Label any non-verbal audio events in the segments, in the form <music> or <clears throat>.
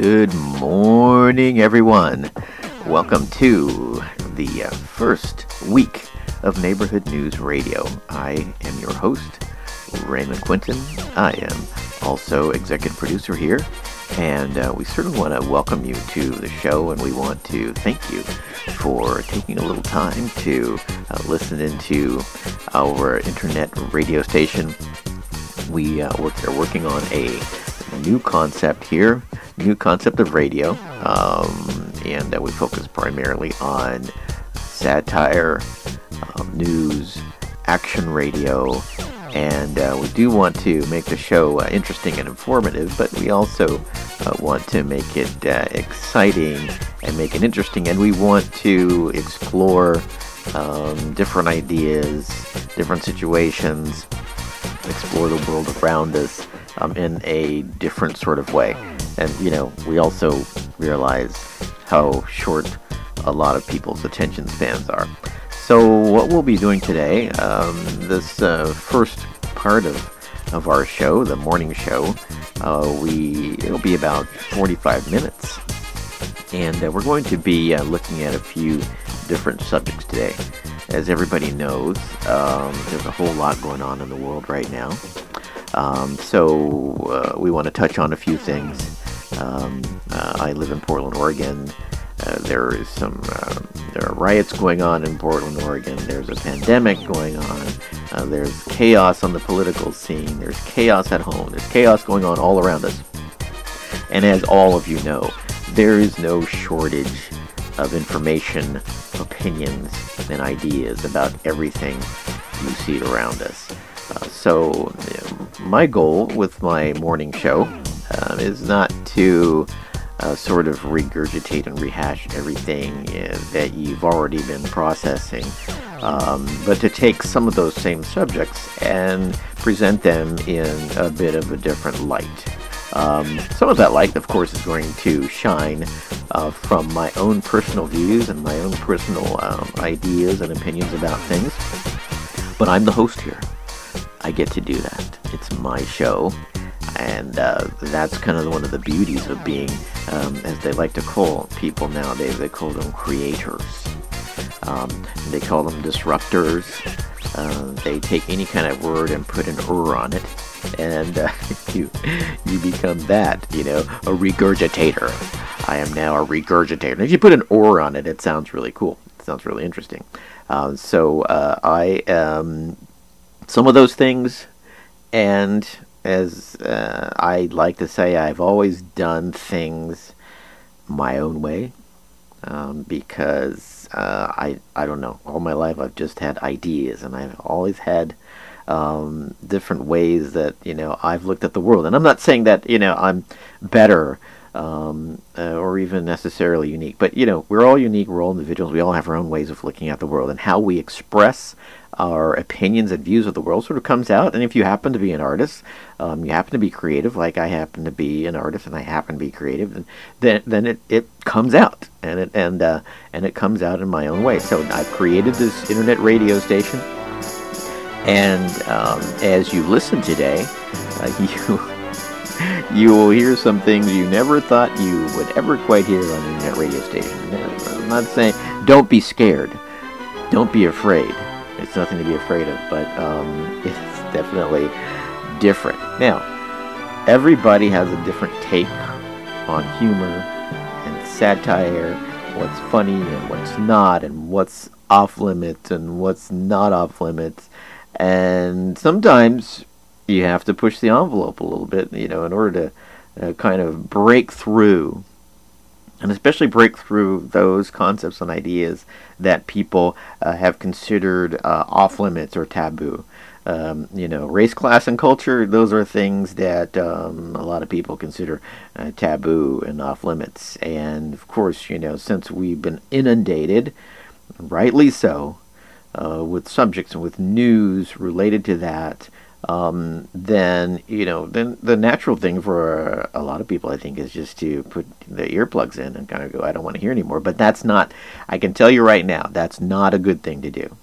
Good morning, everyone. Welcome to the uh, first week of Neighborhood News Radio. I am your host, Raymond Quinton. I am also executive producer here, and uh, we certainly want to welcome you to the show, and we want to thank you for taking a little time to uh, listen into our internet radio station. We uh, work, are working on a new concept here, new concept of radio, um, and uh, we focus primarily on satire, um, news, action radio, and uh, we do want to make the show uh, interesting and informative, but we also uh, want to make it uh, exciting and make it interesting, and we want to explore um, different ideas, different situations, explore the world around us um, in a different sort of way. And, you know, we also realize how short a lot of people's attention spans are. So, what we'll be doing today, um, this uh, first part of, of our show, the morning show, uh, we it'll be about 45 minutes, and uh, we're going to be uh, looking at a few different subjects today. As everybody knows, um, there's a whole lot going on in the world right now. Um, so uh, we want to touch on a few things. Um, uh, I live in Portland, Oregon. Uh, there is some uh, there are riots going on in Portland, Oregon. There's a pandemic going on. Uh, there's chaos on the political scene. There's chaos at home. There's chaos going on all around us. And as all of you know, there is no shortage of information, opinions, and ideas about everything you see around us. So, my goal with my morning show uh, is not to uh, sort of regurgitate and rehash everything uh, that you've already been processing, um, but to take some of those same subjects and present them in a bit of a different light. Um, some of that light, of course, is going to shine uh, from my own personal views and my own personal um, ideas and opinions about things. But I'm the host here. I get to do that. It's my show. And uh, that's kind of one of the beauties of being, um, as they like to call people nowadays, they call them creators. Um, they call them disruptors. Uh, they take any kind of word and put an "er" on it, and uh, <laughs> you you become that. You know, a regurgitator. I am now a regurgitator. And if you put an "or" on it, it sounds really cool. It sounds really interesting. Uh, so uh, I am some of those things, and as uh, I like to say, I've always done things my own way um, because uh, I I don't know. All my life, I've just had ideas, and I've always had um, different ways that you know I've looked at the world. And I'm not saying that you know I'm better um, uh, or even necessarily unique, but you know we're all unique. We're all individuals. We all have our own ways of looking at the world, and how we express our opinions and views of the world sort of comes out. And if you happen to be an artist, um, you happen to be creative, like I happen to be an artist, and I happen to be creative, and then then it, it comes out, and it and uh, and it comes out in my own way. So I've created this internet radio station, and um, as you listen today, uh, <laughs> you. You will hear some things you never thought you would ever quite hear on an internet radio station. I'm not saying don't be scared, don't be afraid it's nothing to be afraid of, but um, <laughs> it's definitely different. Now, everybody has a different take on humor and satire, what's funny and what's not, and what's off limits and what's not off limits. And sometimes you have to push the envelope a little bit, you know, in order to uh, kind of break through and especially break through those concepts and ideas that people uh, have considered uh, off limits or taboo. Um, you know, race, class, and culture, those are things that um, a lot of people consider uh, taboo and off limits. And of course, you know, since we've been inundated, rightly so, uh, with subjects and with news related to that, um, then you know then the natural thing for a lot of people I think is just to put the earplugs in and kind of go I don't want to hear anymore but that's not I can tell you right now that's not a good thing to do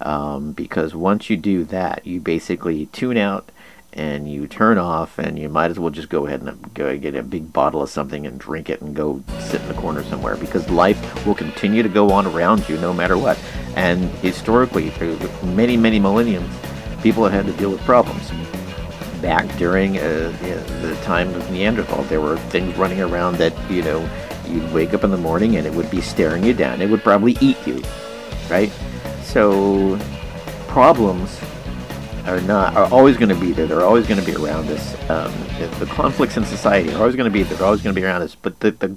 um, because once you do that you basically tune out and you turn off, and you might as well just go ahead and go get a big bottle of something and drink it and go sit in the corner somewhere because life will continue to go on around you no matter what. And historically, through many, many millenniums, people had to deal with problems. Back during uh, the time of Neanderthal, there were things running around that, you know, you'd wake up in the morning and it would be staring you down. It would probably eat you, right? So, problems are not are always going to be there. They're always going to be around us. Um, the conflicts in society are always going to be there. They're always going to be around us. But the, the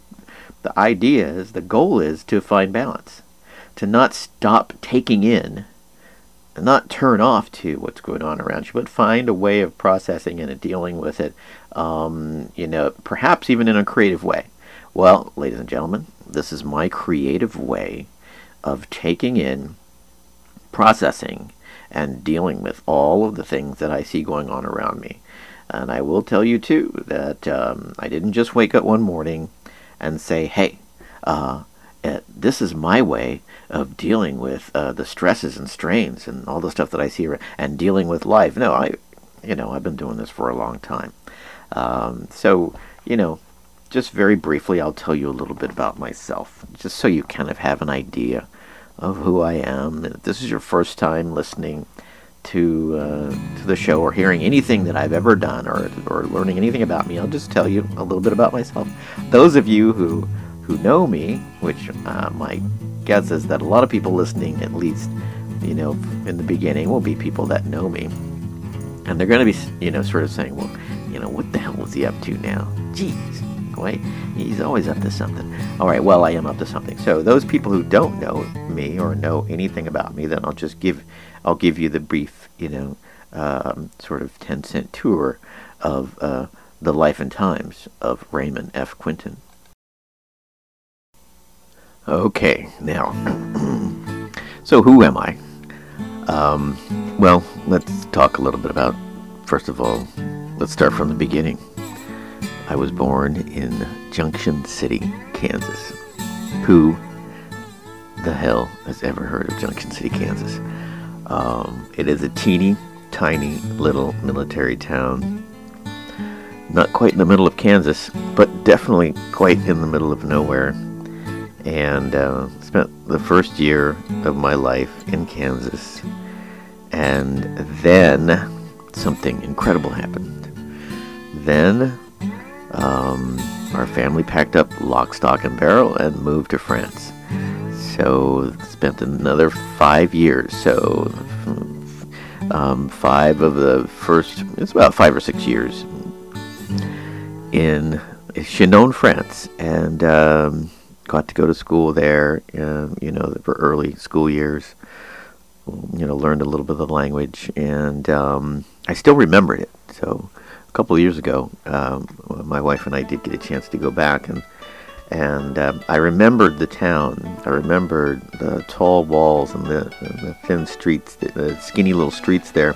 the idea is the goal is to find balance, to not stop taking in, not turn off to what's going on around you, but find a way of processing and dealing with it. Um, you know, perhaps even in a creative way. Well, ladies and gentlemen, this is my creative way of taking in, processing and dealing with all of the things that I see going on around me. And I will tell you too that um, I didn't just wake up one morning and say, "Hey, uh, uh, this is my way of dealing with uh, the stresses and strains and all the stuff that I see around, and dealing with life." No, I, you know, I've been doing this for a long time. Um, so, you know, just very briefly, I'll tell you a little bit about myself, just so you kind of have an idea of who I am. If this is your first time listening to uh, to the show or hearing anything that I've ever done or or learning anything about me, I'll just tell you a little bit about myself. Those of you who who know me, which uh, my guess is that a lot of people listening, at least, you know, in the beginning, will be people that know me, and they're going to be, you know, sort of saying, well, you know, what the hell was he up to now? Jeez way. He's always up to something. All right, well, I am up to something. So those people who don't know me or know anything about me, then I'll just give, I'll give you the brief, you know, um, sort of 10 cent tour of uh, the life and times of Raymond F. Quinton. Okay, now, <clears throat> so who am I? Um, well, let's talk a little bit about, first of all, let's start from the beginning. I was born in Junction City, Kansas. Who the hell has ever heard of Junction City, Kansas? Um, it is a teeny, tiny little military town. Not quite in the middle of Kansas, but definitely quite in the middle of nowhere. And uh, spent the first year of my life in Kansas. And then something incredible happened. Then um, our family packed up lock, stock, and barrel and moved to France. So spent another five years. So um, five of the first, it's about five or six years in Chinon, France, and um, got to go to school there. Uh, you know, for early school years. You know, learned a little bit of the language, and um, I still remembered it. So a couple of years ago, um, my wife and I did get a chance to go back, and and um, I remembered the town. I remembered the tall walls and the, and the thin streets, the, the, skinny little streets there.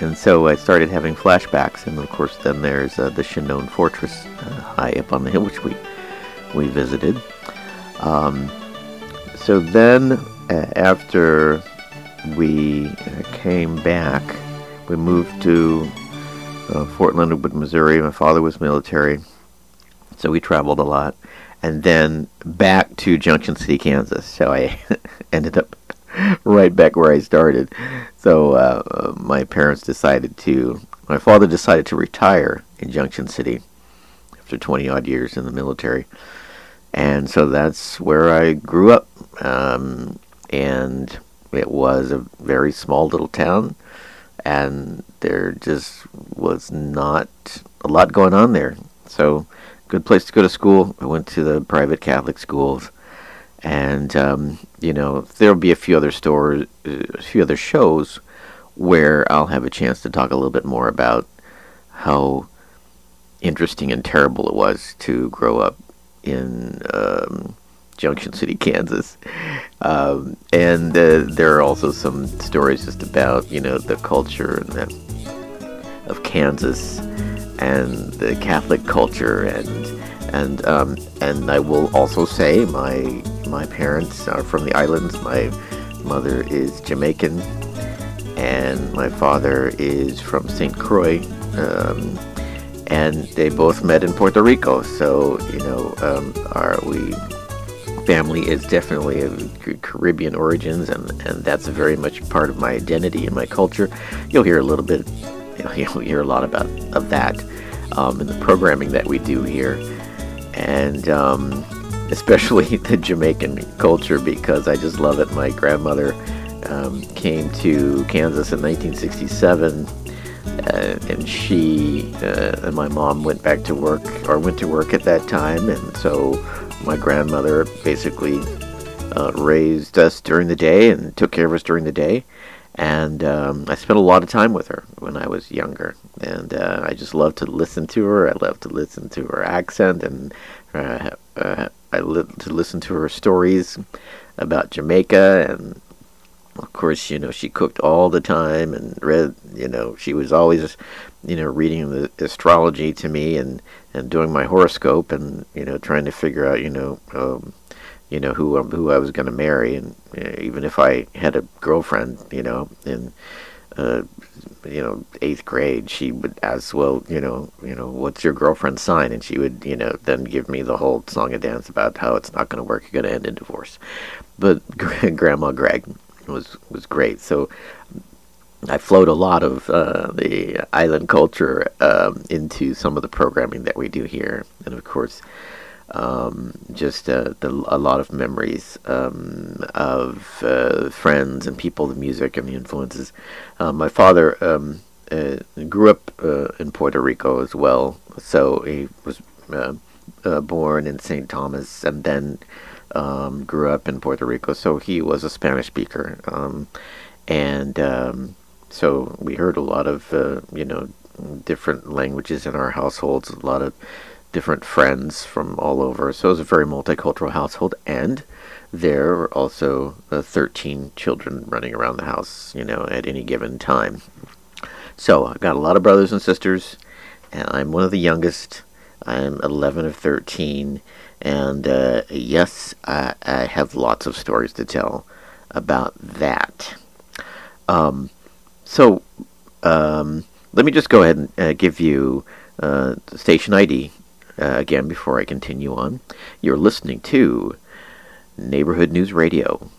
And so I started having flashbacks, and of course, then there's uh, the Chinon Fortress uh, high up on the hill, which we we visited. Um, so then, uh, after we uh, came back, we moved to uh, Fort Leonard Wood, Missouri. My father was military, so we traveled a lot. And then back to Junction City, Kansas. So I <laughs> ended up right back where I started. So uh, my parents decided to, my father decided to retire in Junction City after 20 odd years in the military. And so that's where I grew up. Um, and it was a very small little town and there just was not a lot going on there. So, good place to go to school. I went to the private Catholic schools, and um, you know there'll be a few other stores, a few other shows where I'll have a chance to talk a little bit more about how interesting and terrible it was to grow up in um, Junction City, Kansas. Um, and uh, there are also some stories just about, you know, the culture and the, of Kansas and the Catholic culture and and um, and I will also say my my parents are from the islands. My mother is Jamaican, and my father is from St. Croix. Um, and they both met in Puerto Rico. So you know, um, our we family is definitely of Caribbean origins, and and that's very much part of my identity and my culture. You'll hear a little bit, <laughs> you'll hear a lot about of that um, in the programming that we do here, and. Um, <laughs> especially <laughs> the Jamaican culture because I just love it. My grandmother um, came to Kansas in 1967 uh, and she uh, and my mom went back to work or went to work at that time. And so my grandmother basically uh, raised us during the day and took care of us during the day. And um, I spent a lot of time with her when I was younger. And uh, I just loved to listen to her. I loved to listen to her accent. And uh, uh, I loved to listen to her stories about Jamaica and of course, you know, she cooked all the time and read, you know, she was always, you know, reading the astrology to me and, and doing my horoscope and, you know, trying to figure out, you know, um, you know, who, um, who I was going to marry. And know, even if I had a girlfriend, you know, in, uh, you know, eighth grade, she would ask, well, you know, you know, what's your girlfriend's sign? And she would, you know, then give me the whole song and dance about how it's not going to work. You're going to end in divorce. But Grandma Greg, was was great. So I float a lot of uh, the island culture um, into some of the programming that we do here, and of course, um, just uh, the, a lot of memories um, of uh, friends and people, the music and the influences. Uh, my father um, uh, grew up uh, in Puerto Rico as well, so he was born in St. Thomas, and then um, grew up in Puerto Rico, so he was a Spanish speaker, um, and um, so we heard a lot of uh, you know different languages in our households, a lot of different friends from all over. So it was a very multicultural household, and there were also uh, 13 children running around the house, you know, at any given time. So I've got a lot of brothers and sisters, and I'm one of the youngest. I'm 11 of 13 and uh, yes, I, I, have lots of stories to tell about that. Um, so um, let me just go ahead and uh, give you uh, the station ID uh, again before I continue on. You're listening to Neighborhood News Radio.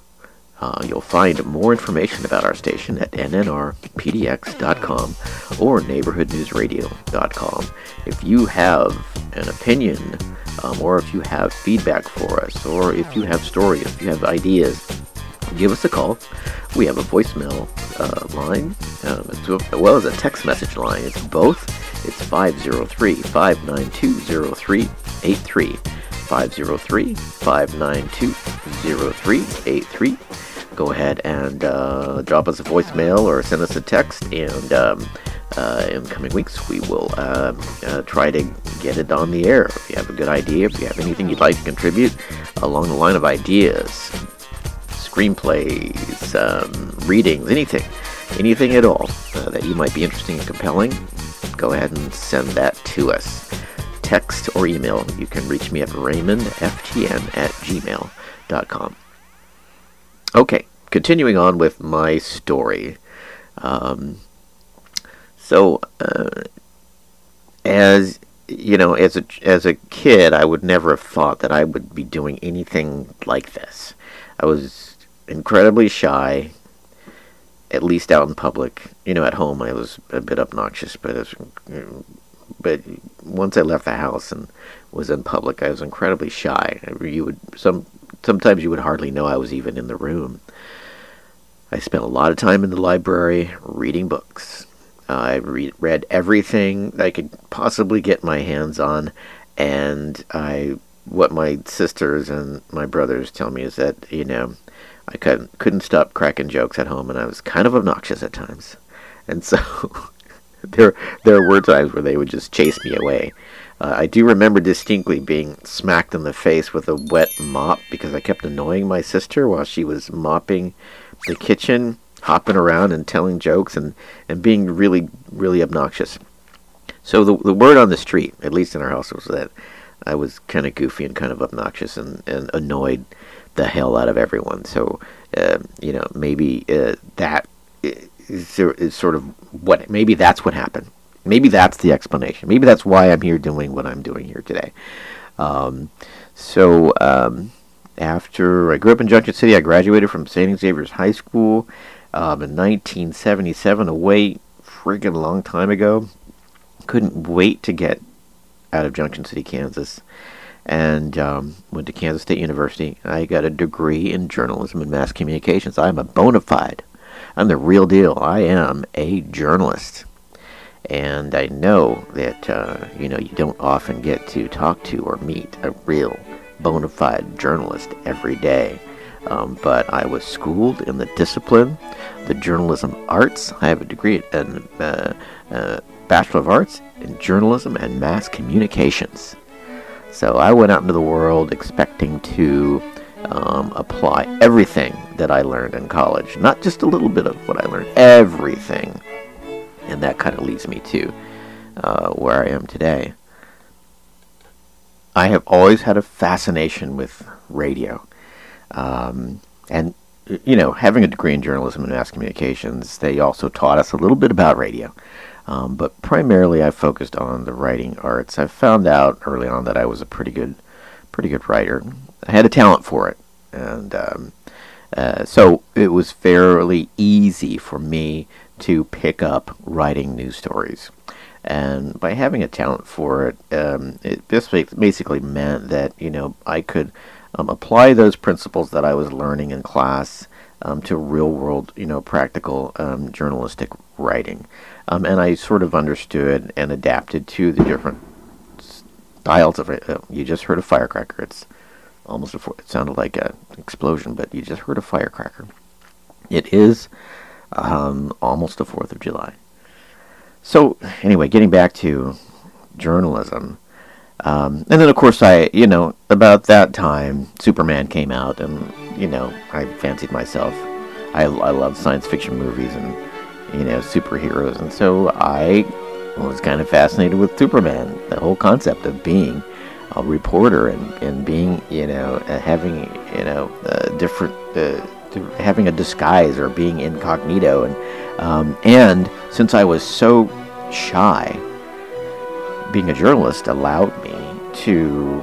Uh, you'll find more information about our station at nnrpdx.com or neighborhoodnewsradio.com. If you have an opinion, um, or if you have feedback for us, or if you have stories, if you have ideas, give us a call. We have a voicemail uh, line um, as well as a text message line. It's both. It's 503 592 0383. 503 592 0383 go ahead and uh, drop us a voicemail or send us a text. And um, uh, in coming weeks, we will uh, uh, try to get it on the air. If you have a good idea, if you have anything you'd like to contribute along the line of ideas, screenplays, um, readings, anything, anything at all uh, that you might be interesting and compelling, go ahead and send that to us. Text or email. You can reach me at raymondftn at gmail.com. Okay, continuing on with my story. Um, so, uh, as you know, as a as a kid, I would never have thought that I would be doing anything like this. I was incredibly shy, at least out in public. You know, at home I was a bit obnoxious, but was, but once I left the house and was in public, I was incredibly shy. You would some sometimes you would hardly know I was even in the room. I spent a lot of time in the library reading books. I read, read everything I could possibly get my hands on, and I what my sisters and my brothers tell me is that you know I couldn't couldn't stop cracking jokes at home, and I was kind of obnoxious at times, and so <laughs> there there were times where they would just chase me away. Uh, I do remember distinctly being smacked in the face with a wet mop because I kept annoying my sister while she was mopping the kitchen, hopping around and telling jokes and, and being really, really obnoxious. So the, the word on the street, at least in our house, was that I was kind of goofy and kind of obnoxious and, and annoyed the hell out of everyone. So, uh, you know, maybe uh, that is, is sort of what maybe that's what happened. Maybe that's the explanation. Maybe that's why I'm here doing what I'm doing here today. Um, so um, after I grew up in Junction City, I graduated from St. Xavier's High School um, in 1977. A way friggin' long time ago. Couldn't wait to get out of Junction City, Kansas, and um, went to Kansas State University. I got a degree in journalism and mass communications. I'm a bona fide. I'm the real deal. I am a journalist. And I know that, uh, you know, you don't often get to talk to or meet a real bona fide journalist every day. Um, but I was schooled in the discipline, the journalism arts. I have a degree in uh, uh, Bachelor of Arts in Journalism and Mass Communications. So I went out into the world expecting to um, apply everything that I learned in college, not just a little bit of what I learned, everything. And that kind of leads me to uh, where I am today. I have always had a fascination with radio. Um, and, you know, having a degree in journalism and mass communications, they also taught us a little bit about radio. Um, but primarily, I focused on the writing arts. I found out early on that I was a pretty good, pretty good writer. I had a talent for it, and um, uh, so it was fairly easy for me to pick up writing news stories. And by having a talent for it, um, it basically meant that you know I could um, apply those principles that I was learning in class um, to real world, you know, practical um, journalistic writing. Um, and I sort of understood and adapted to the different styles of it. Uh, you just heard a firecracker. It's almost a, it sounded like an explosion, but you just heard a firecracker. It is um, almost the 4th of July. So, anyway, getting back to journalism. Um, and then, of course, I, you know, about that time, Superman came out, and, you know, I fancied myself. I, I love science fiction movies and, you know, superheroes. And so I was kind of fascinated with Superman, the whole concept of being a reporter and, and being, you know, uh, having, you know, uh, different, uh, having a disguise or being incognito. And, um, and since I was so shy, being a journalist allowed me to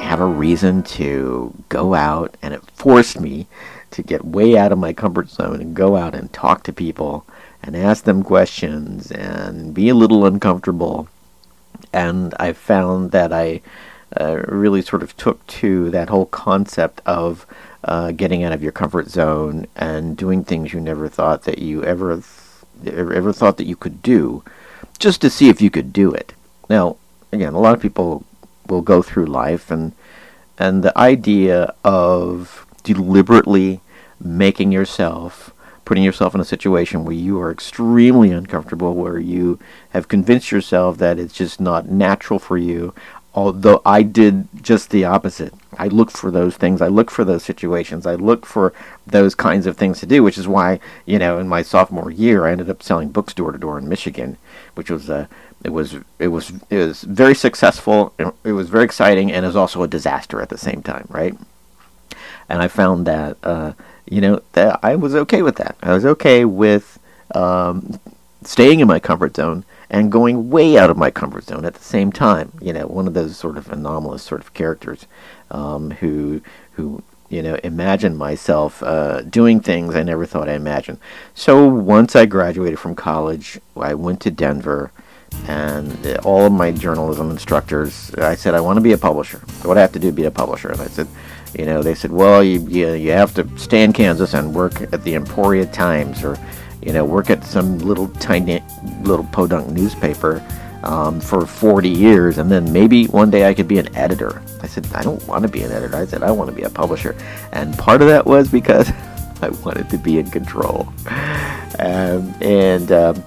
have a reason to go out, and it forced me to get way out of my comfort zone and go out and talk to people and ask them questions and be a little uncomfortable. And I found that I uh, really sort of took to that whole concept of uh, getting out of your comfort zone and doing things you never thought that you ever th- ever thought that you could do, just to see if you could do it. Now, again, a lot of people will go through life and and the idea of deliberately making yourself putting yourself in a situation where you are extremely uncomfortable where you have convinced yourself that it's just not natural for you although I did just the opposite. I look for those things. I look for those situations. I look for those kinds of things to do, which is why, you know, in my sophomore year, I ended up selling books door to door in Michigan, which was a it was it was it was very successful. It was very exciting, and it was also a disaster at the same time, right? And I found that uh, you know that I was okay with that. I was okay with um, staying in my comfort zone and going way out of my comfort zone at the same time. You know, one of those sort of anomalous sort of characters um, who who you know imagine myself uh, doing things I never thought I imagined. So once I graduated from college, I went to Denver and all of my journalism instructors, I said, I want to be a publisher. What I have to do be a publisher? And I said, you know, they said, well, you, you, you have to stay in Kansas and work at the Emporia Times or, you know, work at some little tiny, little podunk newspaper um, for 40 years, and then maybe one day I could be an editor. I said, I don't want to be an editor. I said, I want to be a publisher. And part of that was because <laughs> I wanted to be in control. Um, and um,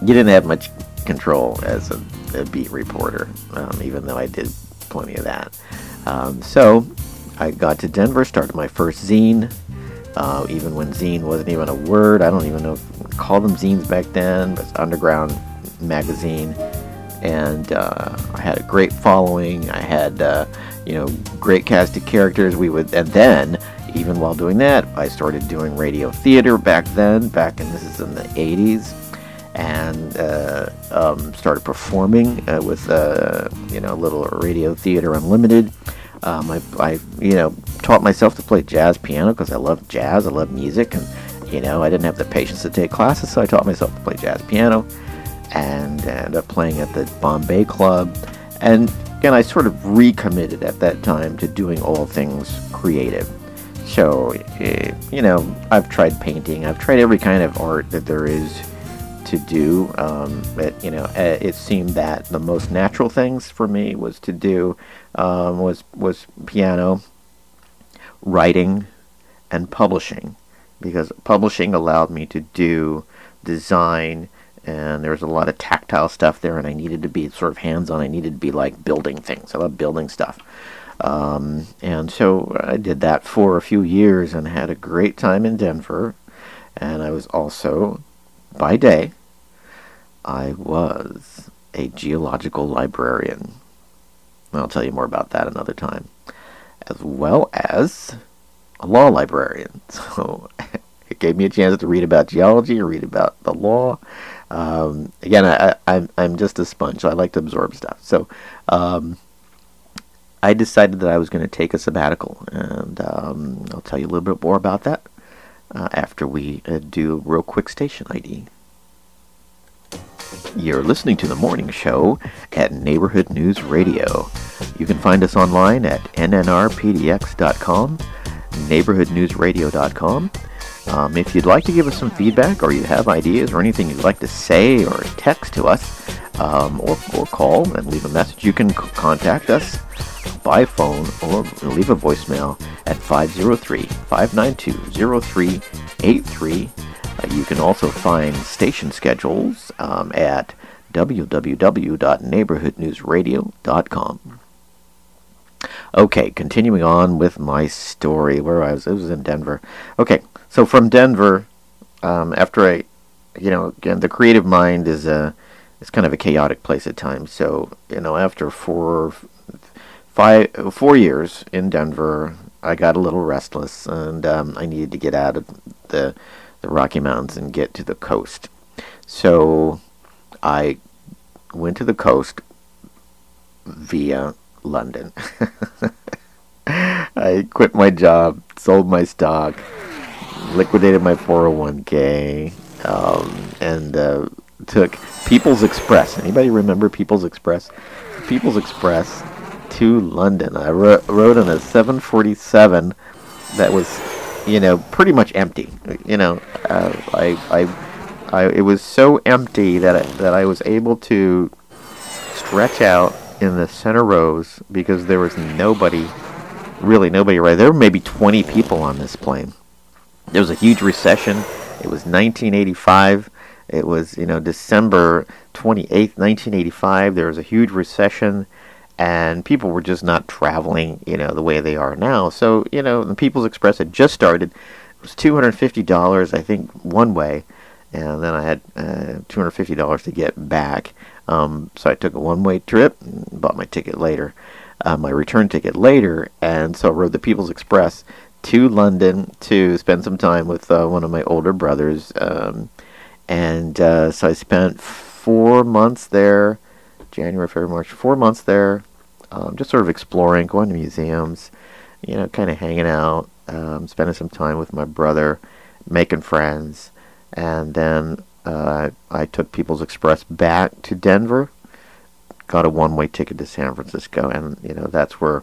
you didn't have much control as a, a beat reporter, um, even though I did plenty of that. Um, so I got to Denver, started my first zine. Uh, even when zine wasn't even a word, I don't even know if we called them zines back then, but it's underground magazine. And uh, I had a great following. I had, uh, you know, great cast of characters. We would, and then even while doing that, I started doing radio theater back then, back in this is in the 80s, and uh, um, started performing uh, with uh, you know a little radio theater unlimited. Um, I, I you know taught myself to play jazz piano because I love jazz, I love music, and you know I didn't have the patience to take classes, so I taught myself to play jazz piano, and ended up playing at the Bombay Club, and again I sort of recommitted at that time to doing all things creative. So, eh, you know, I've tried painting. I've tried every kind of art that there is to do. Um, it, you know, eh, it seemed that the most natural things for me was to do um, was was piano, writing, and publishing, because publishing allowed me to do design and there was a lot of tactile stuff there, and I needed to be sort of hands-on. I needed to be like building things. I love building stuff. Um, and so I did that for a few years and had a great time in Denver. And I was also, by day, I was a geological librarian. I'll tell you more about that another time. As well as a law librarian. <laughs> So it gave me a chance to read about geology, read about the law. Um, again, I, am I'm, I'm just a sponge. So I like to absorb stuff. So um, I decided that I was going to take a sabbatical, and um, I'll tell you a little bit more about that uh, after we uh, do real quick station ID. You're listening to the morning show at Neighborhood News Radio. You can find us online at nnrpdx.com, neighborhoodnewsradio.com. Um, if you'd like to give us some feedback or you have ideas or anything you'd like to say or text to us um, or, or call and leave a message, you can c- contact us by phone or leave a voicemail at 503-592-0383. Uh, you can also find station schedules um, at www.neighborhoodnewsradio.com. Okay, continuing on with my story, where I was, it was in Denver. Okay, so from Denver, um, after I, you know, again, the creative mind is a, it's kind of a chaotic place at times. So, you know, after four, five, four years in Denver, I got a little restless, and um, I needed to get out of the the Rocky Mountains and get to the coast. So, I went to the coast via London. <laughs> I quit my job, sold my stock, liquidated my 401k, um, and uh, took People's Express. Anybody remember People's Express? People's Express to London. I ro- rode on a 747 that was, you know, pretty much empty. You know, uh, I, I, I, it was so empty that I, that I was able to stretch out in the center rows because there was nobody, really nobody right there. Were maybe 20 people on this plane. There was a huge recession. It was 1985. It was, you know, December 28th, 1985. There was a huge recession and people were just not traveling, you know, the way they are now. So, you know, the People's Express had just started. It was $250, I think, one way, and then I had uh, $250 to get back. Um, so I took a one-way trip and bought my ticket later, uh, my return ticket later, and so I rode the People's Express to London to spend some time with uh, one of my older brothers. Um, and uh, so I spent four months there January, February, March, four months there, um, just sort of exploring, going to museums, you know, kind of hanging out, um, spending some time with my brother, making friends, and then uh, I took People's Express back to Denver, got a one-way ticket to San Francisco, and you know that's where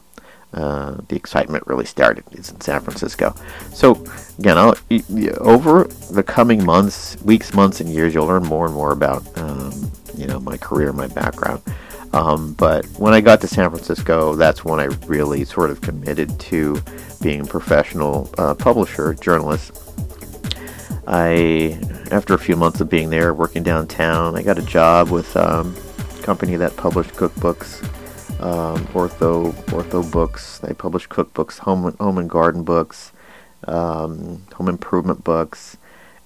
uh, the excitement really started. It's in San Francisco. So again, over the coming months, weeks, months, and years, you'll learn more and more about um, you know my career, my background. Um, but when I got to San Francisco, that's when I really sort of committed to being a professional uh, publisher, journalist. I, after a few months of being there, working downtown, I got a job with um, a company that published cookbooks, um, ortho ortho books. They published cookbooks, home home and garden books, um, home improvement books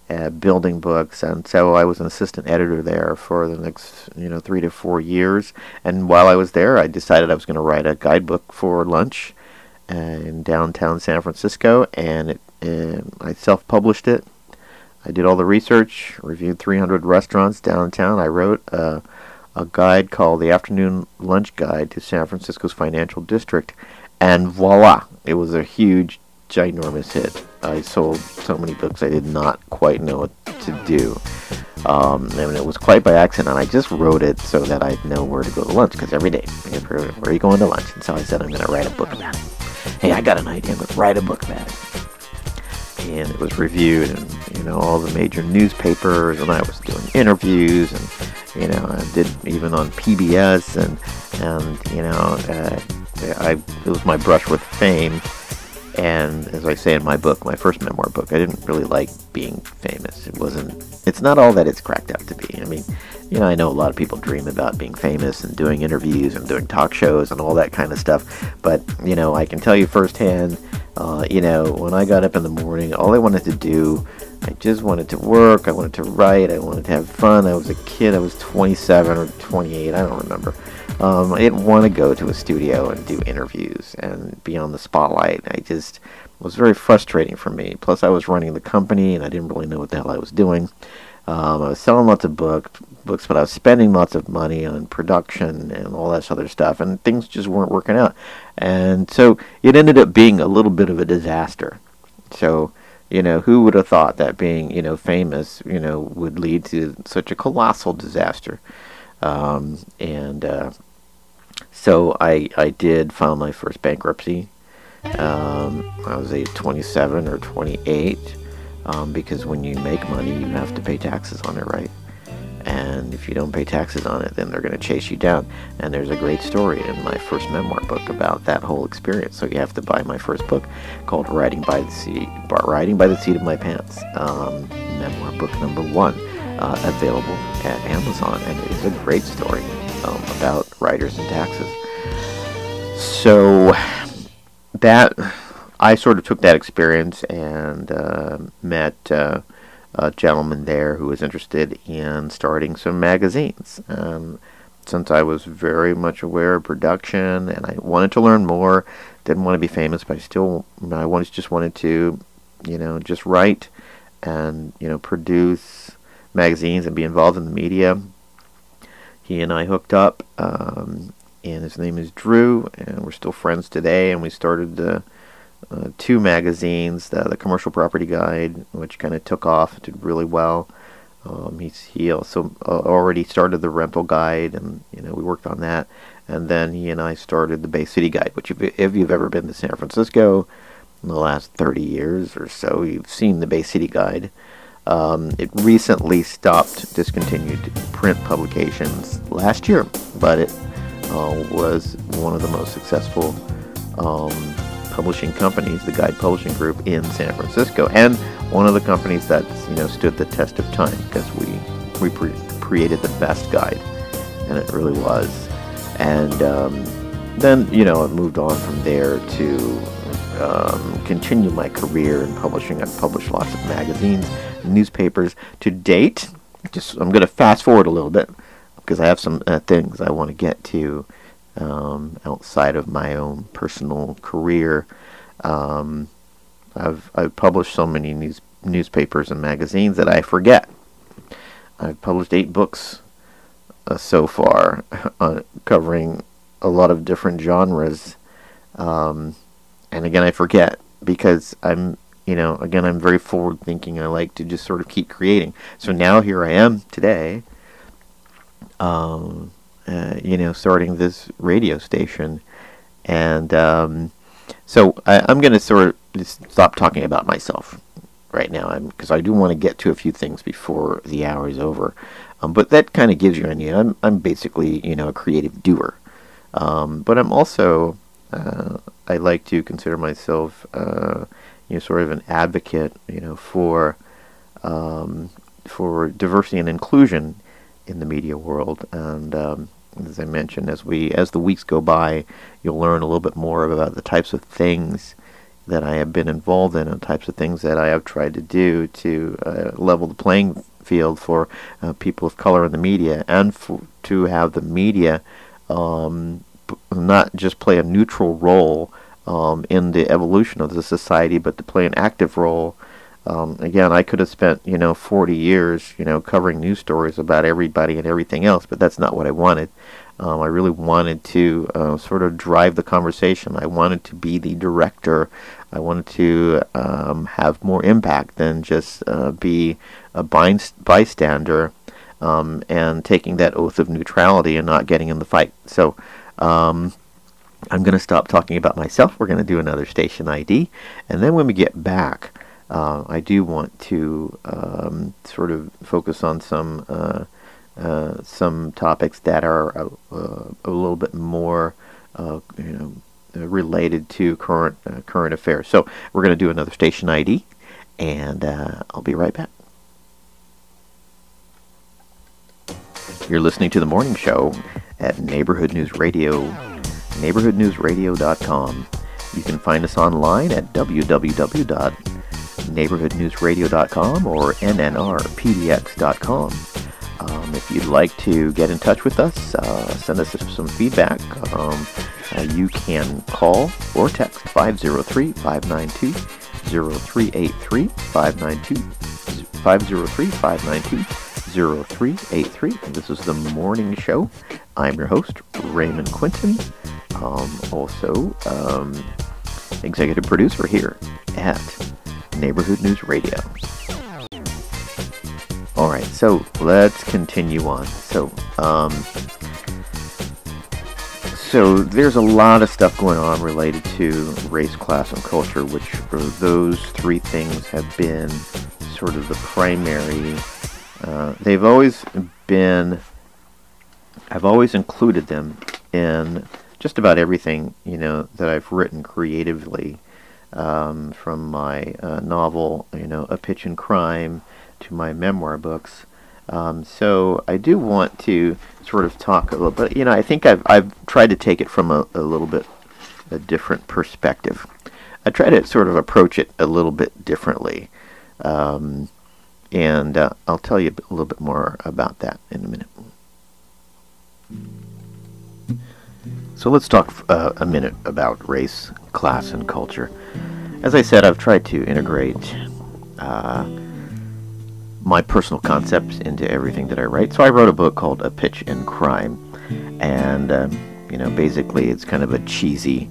uh, building books, and so I was an assistant editor there for the next, you know, three to four years. And while I was there, I decided I was going to write a guidebook for lunch, in downtown San Francisco, and it, uh, I self-published it. I did all the research, reviewed 300 restaurants downtown. I wrote uh, a guide called the Afternoon Lunch Guide to San Francisco's Financial District, and voila, it was a huge, ginormous hit. I sold so many books I did not quite know what to do. Um, and it was quite by accident. I just wrote it so that I'd know where to go to lunch because every day, where, where are you going to lunch? And so I said I'm going to write a book about it. Hey, I got an idea. Let's write a book about it. And it was reviewed in you know all the major newspapers, and I was doing interviews, and you know I did even on PBS, and and you know uh, I it was my brush with fame and as I say in my book, my first memoir book, I didn't really like being famous. It wasn't, it's not all that it's cracked up to be. I mean, you know, I know a lot of people dream about being famous and doing interviews and doing talk shows and all that kind of stuff. But, you know, I can tell you firsthand, uh, you know, when I got up in the morning, all I wanted to do, I just wanted to work, I wanted to write, I wanted to have fun. I was a kid, I was 27 or 28, I don't remember. Um, I didn't want to go to a studio and do interviews and be on the spotlight. I just was very frustrating for me. Plus, I was running the company and I didn't really know what the hell I was doing. Um, I was selling lots of books, books, but I was spending lots of money on production and all that other stuff, and things just weren't working out. And so it ended up being a little bit of a disaster. So, you know, who would have thought that being, you know, famous, you know, would lead to such a colossal disaster? Um, and uh, so I, I did file my first bankruptcy. Um, I was age 27 or 28 um, because when you make money, you have to pay taxes on it, right? And if you don't pay taxes on it, then they're going to chase you down. And there's a great story in my first memoir book about that whole experience. So you have to buy my first book called "Riding by the Seat," "Riding by the Seat of My Pants," um, memoir book number one, uh, available at Amazon, and it is a great story um, about writers and taxes. So that I sort of took that experience and uh, met uh, a gentleman there who was interested in starting some magazines. Um, since I was very much aware of production and I wanted to learn more, didn't want to be famous, but I still I wanted just wanted to, you know, just write and you know produce magazines and be involved in the media he and I hooked up, um, and his name is Drew, and we're still friends today. And we started uh, uh, two magazines, the, the, Commercial Property Guide, which kind of took off, did really well. Um, he's he also uh, already started the Rental Guide, and you know we worked on that. And then he and I started the Bay City Guide, which if, if you've ever been to San Francisco in the last 30 years or so, you've seen the Bay City Guide. Um, it recently stopped discontinued print publications last year, but it uh, was one of the most successful um, publishing companies, the Guide Publishing Group in San Francisco, and one of the companies that you know stood the test of time because we we pre- created the best guide, and it really was. And um, then you know I moved on from there to um, continue my career in publishing. I've published lots of magazines newspapers to date. Just I'm going to fast forward a little bit because I have some uh, things I want to get to um, outside of my own personal career. Um, I've I've published so many news newspapers and magazines that I forget. I've published eight books uh, so far, <laughs> uh, covering a lot of different genres. Um, and again, I forget because I'm you know, again, I'm very forward thinking. I like to just sort of keep creating. So now here I am today, um, uh, you know, starting this radio station. And um, so I, am going to sort of stop talking about myself right now because I do want to get to a few things before the hour is over. Um, but that kind of gives you an idea. I'm, I'm basically, you know, a creative doer. Um, but I'm also, uh, I like to consider myself. Uh, you know, sort of an advocate, you know, for um, for diversity and inclusion in the media world. And um, as I mentioned, as we as the weeks go by, you'll learn a little bit more about the types of things that I have been involved in and types of things that I have tried to do to uh, level the playing field for uh, people of color in the media and to have the media um, not just play a neutral role um, in the evolution of the society, but to play an active role. Um, again, I could have spent you know 40 years you know covering news stories about everybody and everything else, but that's not what I wanted. Um, I really wanted to uh, sort of drive the conversation. I wanted to be the director. I wanted to um, have more impact than just uh, be a bystander um, and taking that oath of neutrality and not getting in the fight. So um, I'm going to stop talking about myself. We're going to do another station ID. And then when we get back, uh, I do want to um, sort of focus on some uh, uh, some topics that are uh, uh, a little bit more, uh, you know, related to current current affairs. So we're going to do another station ID, and I'll be right back. You're listening to the morning show at Neighborhood News Radio, neighborhoodnewsradio.com. You can find us online at www.neighborhoodnewsradio.com or nnrpdx.com. Um, if you'd like to get in touch with us, uh, send us some feedback, um, uh, you can call or text 503 592 0383 592 503 592 0383. This is the morning show. I'm your host, Raymond Quinton. Um, also, um, executive producer here at Neighborhood News Radio. All right, so let's continue on. So, um, so there's a lot of stuff going on related to race, class, and culture, which those three things have been sort of the primary. Uh, they've always been. I've always included them in just about everything you know that I've written creatively, um, from my uh, novel, you know, A Pitch and Crime to my memoir books. Um, so I do want to sort of talk a little bit. You know, I think I've I've tried to take it from a, a little bit a different perspective. I try to sort of approach it a little bit differently, um, and uh, I'll tell you a little bit more about that in a minute. So let's talk uh, a minute about race, class, and culture. As I said, I've tried to integrate. Uh, my personal concepts into everything that I write. So I wrote a book called A Pitch and Crime, and um, you know, basically it's kind of a cheesy,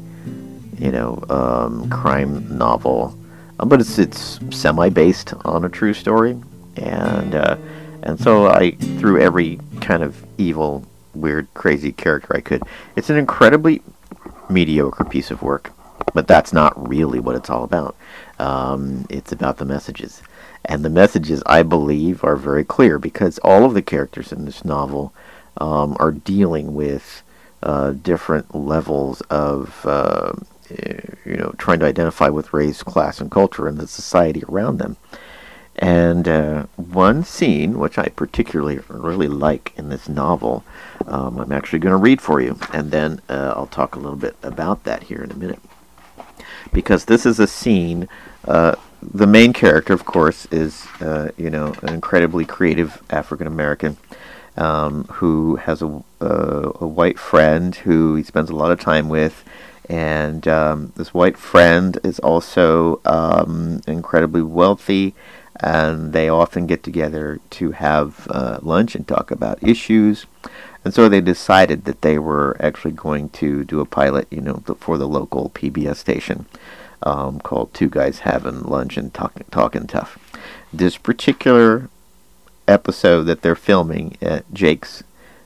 you know, um, crime novel, uh, but it's it's semi-based on a true story, and uh, and so I threw every kind of evil, weird, crazy character I could. It's an incredibly mediocre piece of work, but that's not really what it's all about. Um, it's about the messages. And the messages, I believe, are very clear because all of the characters in this novel um, are dealing with uh, different levels of, uh, you know, trying to identify with race, class, and culture and the society around them. And uh, one scene, which I particularly really like in this novel, um, I'm actually going to read for you, and then uh, I'll talk a little bit about that here in a minute. Because this is a scene uh, the main character, of course, is uh, you know an incredibly creative African American um, who has a, uh, a white friend who he spends a lot of time with, and um, this white friend is also um, incredibly wealthy, and they often get together to have uh, lunch and talk about issues. And so they decided that they were actually going to do a pilot, you know, for the local PBS station um, called Two Guys Having Lunch and Talking Talking Tough. This particular episode that they're filming at Jake's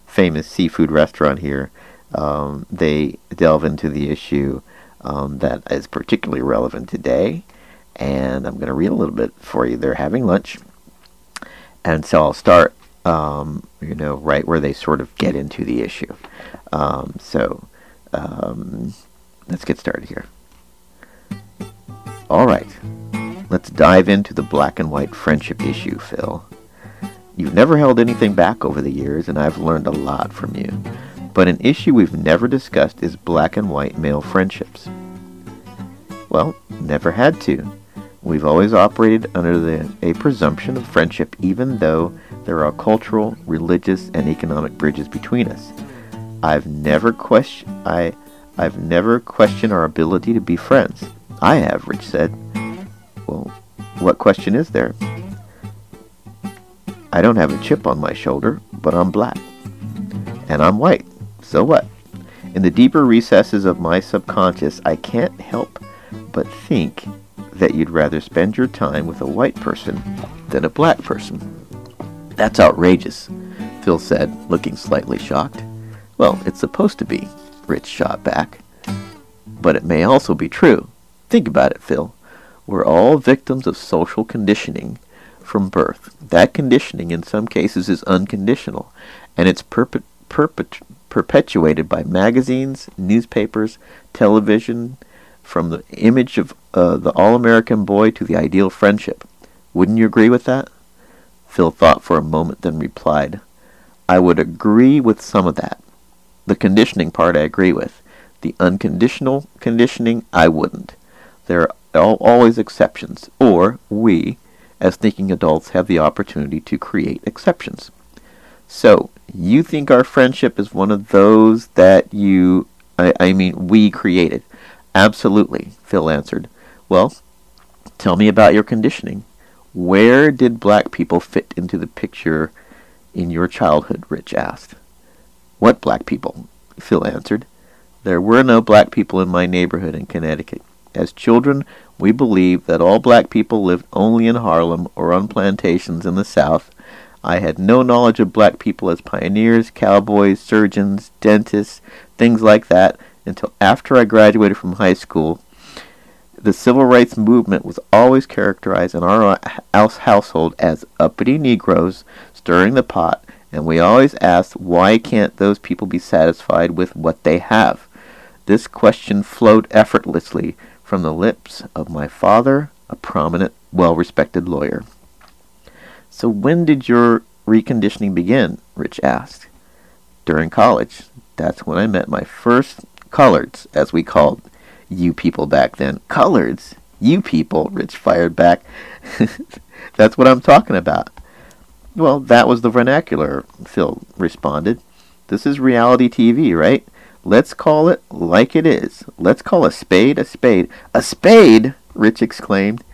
famous seafood restaurant here, um, they delve into the issue um, that is particularly relevant today. And I'm going to read a little bit for you. They're having lunch. And so I'll start, um, you know, right where they sort of get into the issue. Um, so um, let's get started here. All right, let's dive into the black and white friendship issue, Phil. You've never held anything back over the years, and I've learned a lot from you. But an issue we've never discussed is black and white male friendships. Well, never had to. We've always operated under the, a presumption of friendship even though there are cultural, religious, and economic bridges between us. I've never questioned I I've never questioned our ability to be friends. I have, Rich said. Well, what question is there? I don't have a chip on my shoulder, but I'm black. And I'm white. So what? In the deeper recesses of my subconscious, I can't help but think that you'd rather spend your time with a white person than a black person. That's outrageous, Phil said, looking slightly shocked. Well, it's supposed to be, Rich shot back. But it may also be true. Think about it, Phil. We're all victims of social conditioning from birth. That conditioning, in some cases, is unconditional, and it's perpet- perpetuated by magazines, newspapers, television, from the image of uh, the all-American boy to the ideal friendship. Wouldn't you agree with that? Phil thought for a moment, then replied, I would agree with some of that. The conditioning part I agree with. The unconditional conditioning, I wouldn't. There are always exceptions, or we, as thinking adults, have the opportunity to create exceptions. So, you think our friendship is one of those that you, I, I mean, we created. Absolutely, Phil answered. Well, tell me about your conditioning. Where did black people fit into the picture in your childhood? Rich asked. What black people? Phil answered. There were no black people in my neighborhood in Connecticut. As children, we believed that all black people lived only in Harlem or on plantations in the South. I had no knowledge of black people as pioneers, cowboys, surgeons, dentists, things like that, until after I graduated from high school. The civil rights movement was always characterized in our household as uppity Negroes stirring the pot, and we always asked why can't those people be satisfied with what they have? This question flowed effortlessly from the lips of my father, a prominent, well-respected lawyer. So when did your reconditioning begin? Rich asked. During college. That's when I met my first coloreds, as we called you people back then. Coloreds? You people, Rich fired back. <laughs> That's what I'm talking about. Well, that was the vernacular, Phil responded. This is reality TV, right? Let's call it like it is. Let's call a spade a spade. A spade? Rich exclaimed.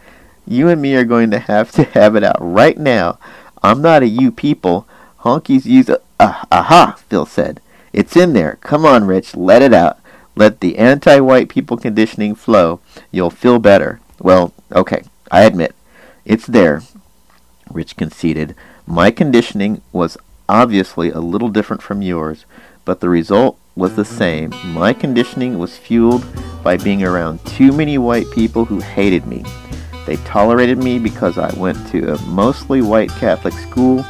You and me are going to have to have it out right now. I'm not a you people. Honkies use a... Uh, aha, Phil said. It's in there. Come on, Rich, let it out. Let the anti-white people conditioning flow. You'll feel better. Well, okay, I admit. It's there, Rich conceded. My conditioning was obviously a little different from yours, but the result was the mm-hmm. same. My conditioning was fueled by being around too many white people who hated me. They tolerated me because I went to a mostly white Catholic school,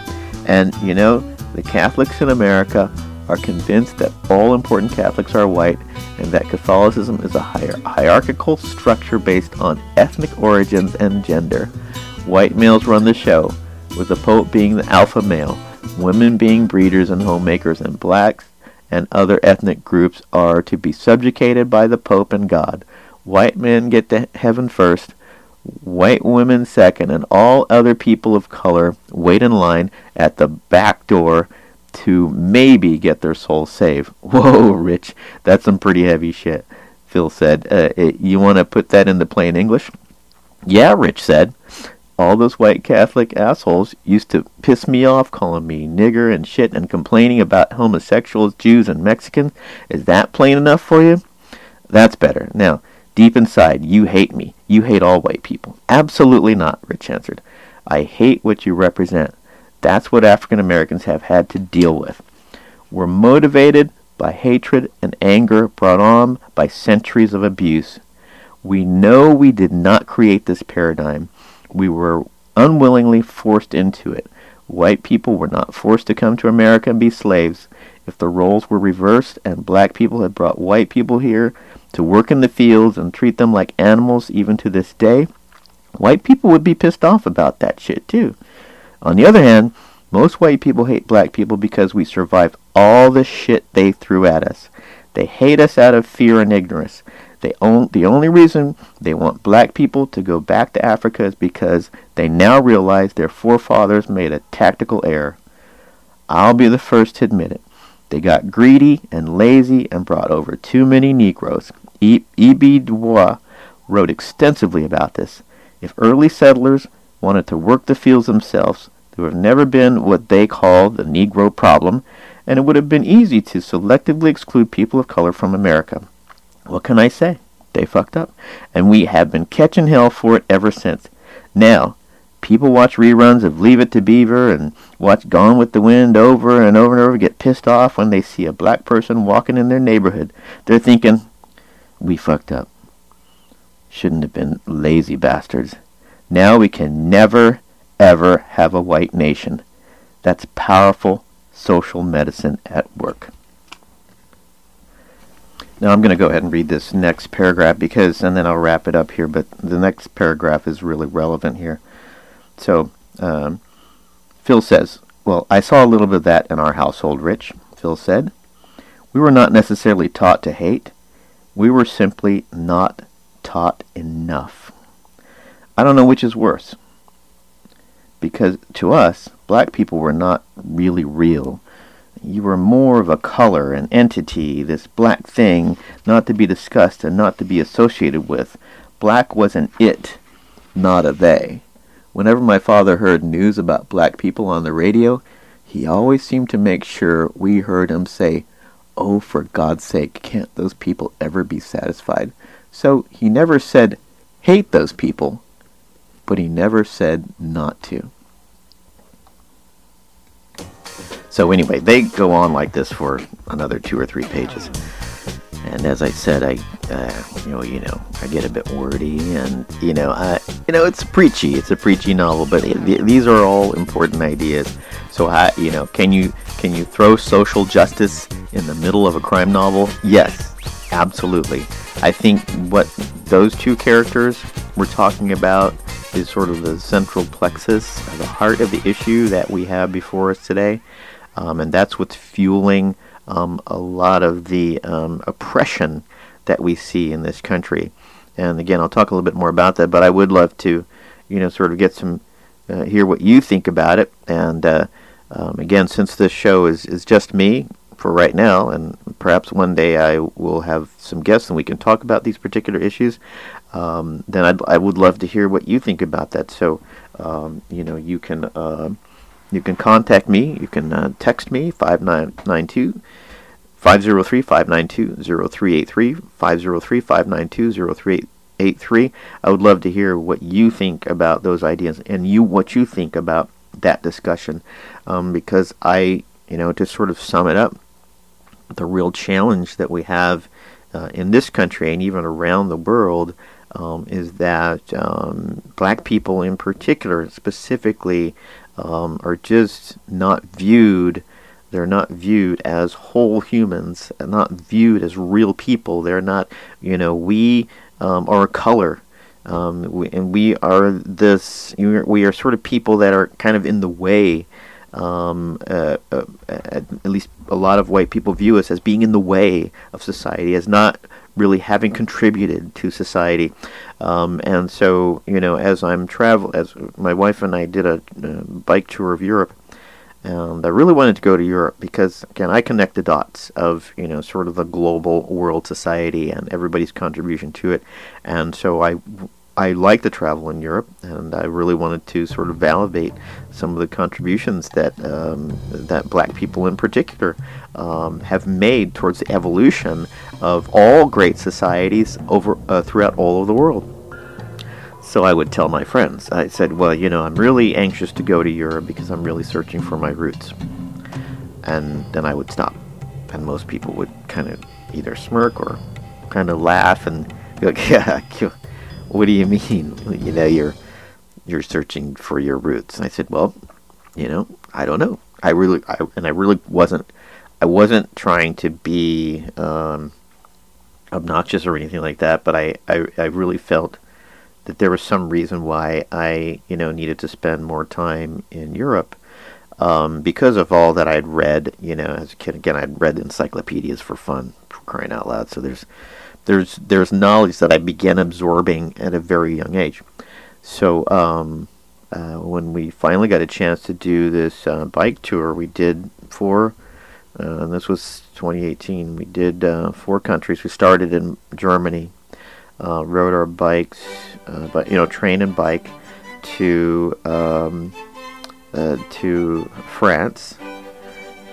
and you know, the Catholics in America are convinced that all important Catholics are white and that Catholicism is a hier- hierarchical structure based on ethnic origins and gender. White males run the show, with the Pope being the alpha male, women being breeders and homemakers, and blacks and other ethnic groups are to be subjugated by the Pope and God. White men get to heaven first, white women second, and all other people of color wait in line at the back door to maybe get their soul saved. <laughs> Whoa, Rich, that's some pretty heavy shit. Phil said. Uh, it, you want to put that into plain English? Yeah, Rich said. All those white Catholic assholes used to piss me off calling me nigger and shit and complaining about homosexuals, Jews, and Mexicans. Is that plain enough for you? That's better. Now, deep inside, you hate me. You hate all white people. Absolutely not, Rich answered. I hate what you represent. That's what African Americans have had to deal with. We're motivated by hatred and anger brought on by centuries of abuse. We know we did not create this paradigm. We were unwillingly forced into it. White people were not forced to come to America and be slaves. If the roles were reversed and black people had brought white people here to work in the fields and treat them like animals even to this day, white people would be pissed off about that shit too. On the other hand, most white people hate black people because we survived all the shit they threw at us. They hate us out of fear and ignorance. They on, the only reason they want black people to go back to Africa is because they now realize their forefathers made a tactical error. I'll be the first to admit it. They got greedy and lazy and brought over too many Negroes. E. B. Du Bois wrote extensively about this. If early settlers wanted to work the fields themselves, there would have never been what they call the Negro problem, and it would have been easy to selectively exclude people of color from America. What can I say? They fucked up. And we have been catching hell for it ever since. Now, people watch reruns of Leave It to Beaver and watch Gone with the Wind over and over and over, get pissed off when they see a black person walking in their neighborhood. They're thinking, we fucked up. Shouldn't have been lazy bastards. Now we can never, ever have a white nation. That's powerful social medicine at work. Now I'm going to go ahead and read this next paragraph because, and then I'll wrap it up here, but the next paragraph is really relevant here. So, um, Phil says, Well, I saw a little bit of that in our household, Rich, Phil said. We were not necessarily taught to hate. We were simply not taught enough. I don't know which is worse. Because to us, black people were not really real. You were more of a color, an entity, this black thing, not to be discussed and not to be associated with. Black was an it, not a they. Whenever my father heard news about black people on the radio, he always seemed to make sure we heard him say, Oh, for God's sake, can't those people ever be satisfied? So he never said, hate those people, but he never said not to. So anyway, they go on like this for another two or three pages. And as I said, I, uh, you know, you know, I get a bit wordy, and you know, I, you know, it's preachy. It's a preachy novel, but it, these are all important ideas. So, I, you know, can you can you throw social justice in the middle of a crime novel? Yes, absolutely. I think what those two characters were talking about is sort of the central plexus, the heart of the issue that we have before us today, um, and that's what's fueling um, a lot of the um, oppression that we see in this country. And again, I'll talk a little bit more about that, but I would love to, you know, sort of get some, uh, hear what you think about it. And uh, um, again, since this show is, is just me for right now, and perhaps one day I will have some guests and we can talk about these particular issues, um, then I'd, I would love to hear what you think about that. So, um, you know, you can uh, you can contact me. You can uh, text me 5992 503 592 0383 503 592 0383. I would love to hear what you think about those ideas and you what you think about that discussion um, because I, you know, to sort of sum it up, the real challenge that we have uh, in this country and even around the world um, is that um, black people in particular, specifically, um, are just not viewed. They're not viewed as whole humans, not viewed as real people. They're not, you know, we um, are a color. Um, we, and we are this, we are sort of people that are kind of in the way. Um, uh, uh, at least a lot of white people view us as being in the way of society, as not really having contributed to society. Um, and so, you know, as I'm travel, as my wife and I did a, a bike tour of Europe, and I really wanted to go to Europe because, again, I connect the dots of, you know, sort of the global world society and everybody's contribution to it. And so I I like to travel in Europe, and I really wanted to sort of validate some of the contributions that um, that Black people, in particular, um, have made towards the evolution of all great societies over uh, throughout all of the world. So I would tell my friends, I said, "Well, you know, I'm really anxious to go to Europe because I'm really searching for my roots," and then I would stop, and most people would kind of either smirk or kind of laugh and be like, <laughs> "Yeah." <laughs> what do you mean? <laughs> You know, you're you're searching for your roots. And I said, well, you know, I don't know. I really, I, and I really wasn't, I wasn't trying to be um, obnoxious or anything like that. But I, I, I really felt that there was some reason why I, you know, needed to spend more time in Europe. Um, because of all that I'd read, you know, as a kid, again, I'd read encyclopedias for fun, for crying out loud. So there's, there's there's knowledge that I began absorbing at a very young age. So um, uh, when we finally got a chance to do this uh, bike tour, we did four. Uh, this was 2018. We did uh, four countries. We started in Germany, uh, rode our bikes, uh, but you know, train and bike to um, to France,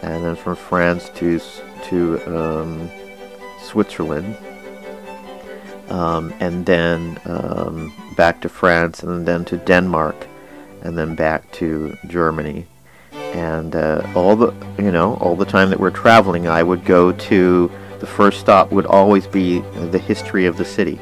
and then from France to to um, Switzerland, um, and then um, back to France, and then to Denmark, and then back to Germany. And uh, all the you know all the time that we're traveling, I would go to the first stop would always be the history of the city.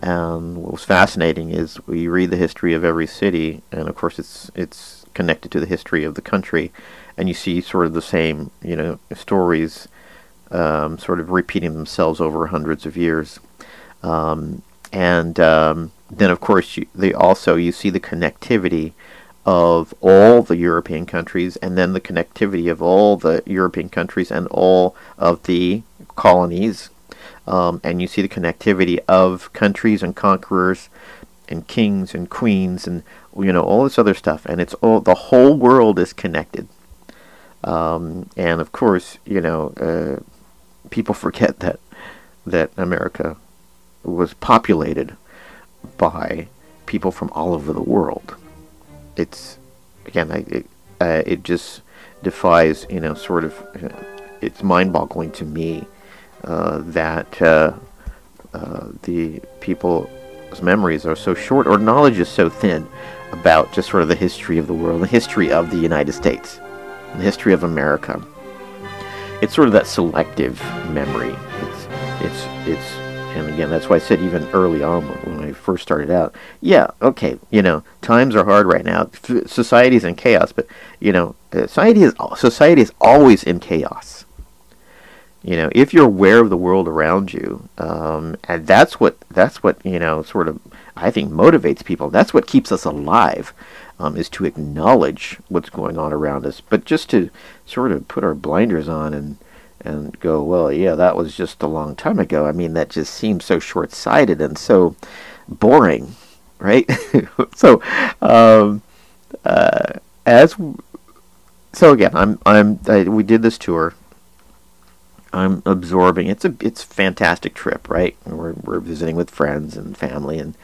And what was fascinating is we read the history of every city, and of course it's it's connected to the history of the country, and you see sort of the same you know stories, um, sort of repeating themselves over hundreds of years, um, and um, then of course you, they also you see the connectivity of all the European countries, and then the connectivity of all the European countries and all of the colonies. Um, and you see the connectivity of countries and conquerors and kings and queens and you know all this other stuff. And it's all the whole world is connected. Um, and of course you know uh, people forget that that America was populated by people from all over the world it's again I, it, uh, it just defies you know sort of uh, it's mind-boggling to me uh, that uh, uh, the people's memories are so short or knowledge is so thin about just sort of the history of the world, the history of the United States, the history of America. It's sort of that selective memory. It's, it's, it's, and again, that's why I said even early on when I first started out, yeah, okay, you know, times are hard right now. Society's in chaos, but you know, society is society is always in chaos. You know if you're aware of the world around you um, and that's what that's what you know sort of i think motivates people. That's what keeps us alive um, is to acknowledge what's going on around us. But just to sort of put our blinders on and and go well yeah that was just a long time ago i mean that just seems so short-sighted and so boring right <laughs> so um, uh, as so again i'm i'm I, we did this tour I'm absorbing. It's a it's fantastic trip, right? We're we're visiting with friends and family, and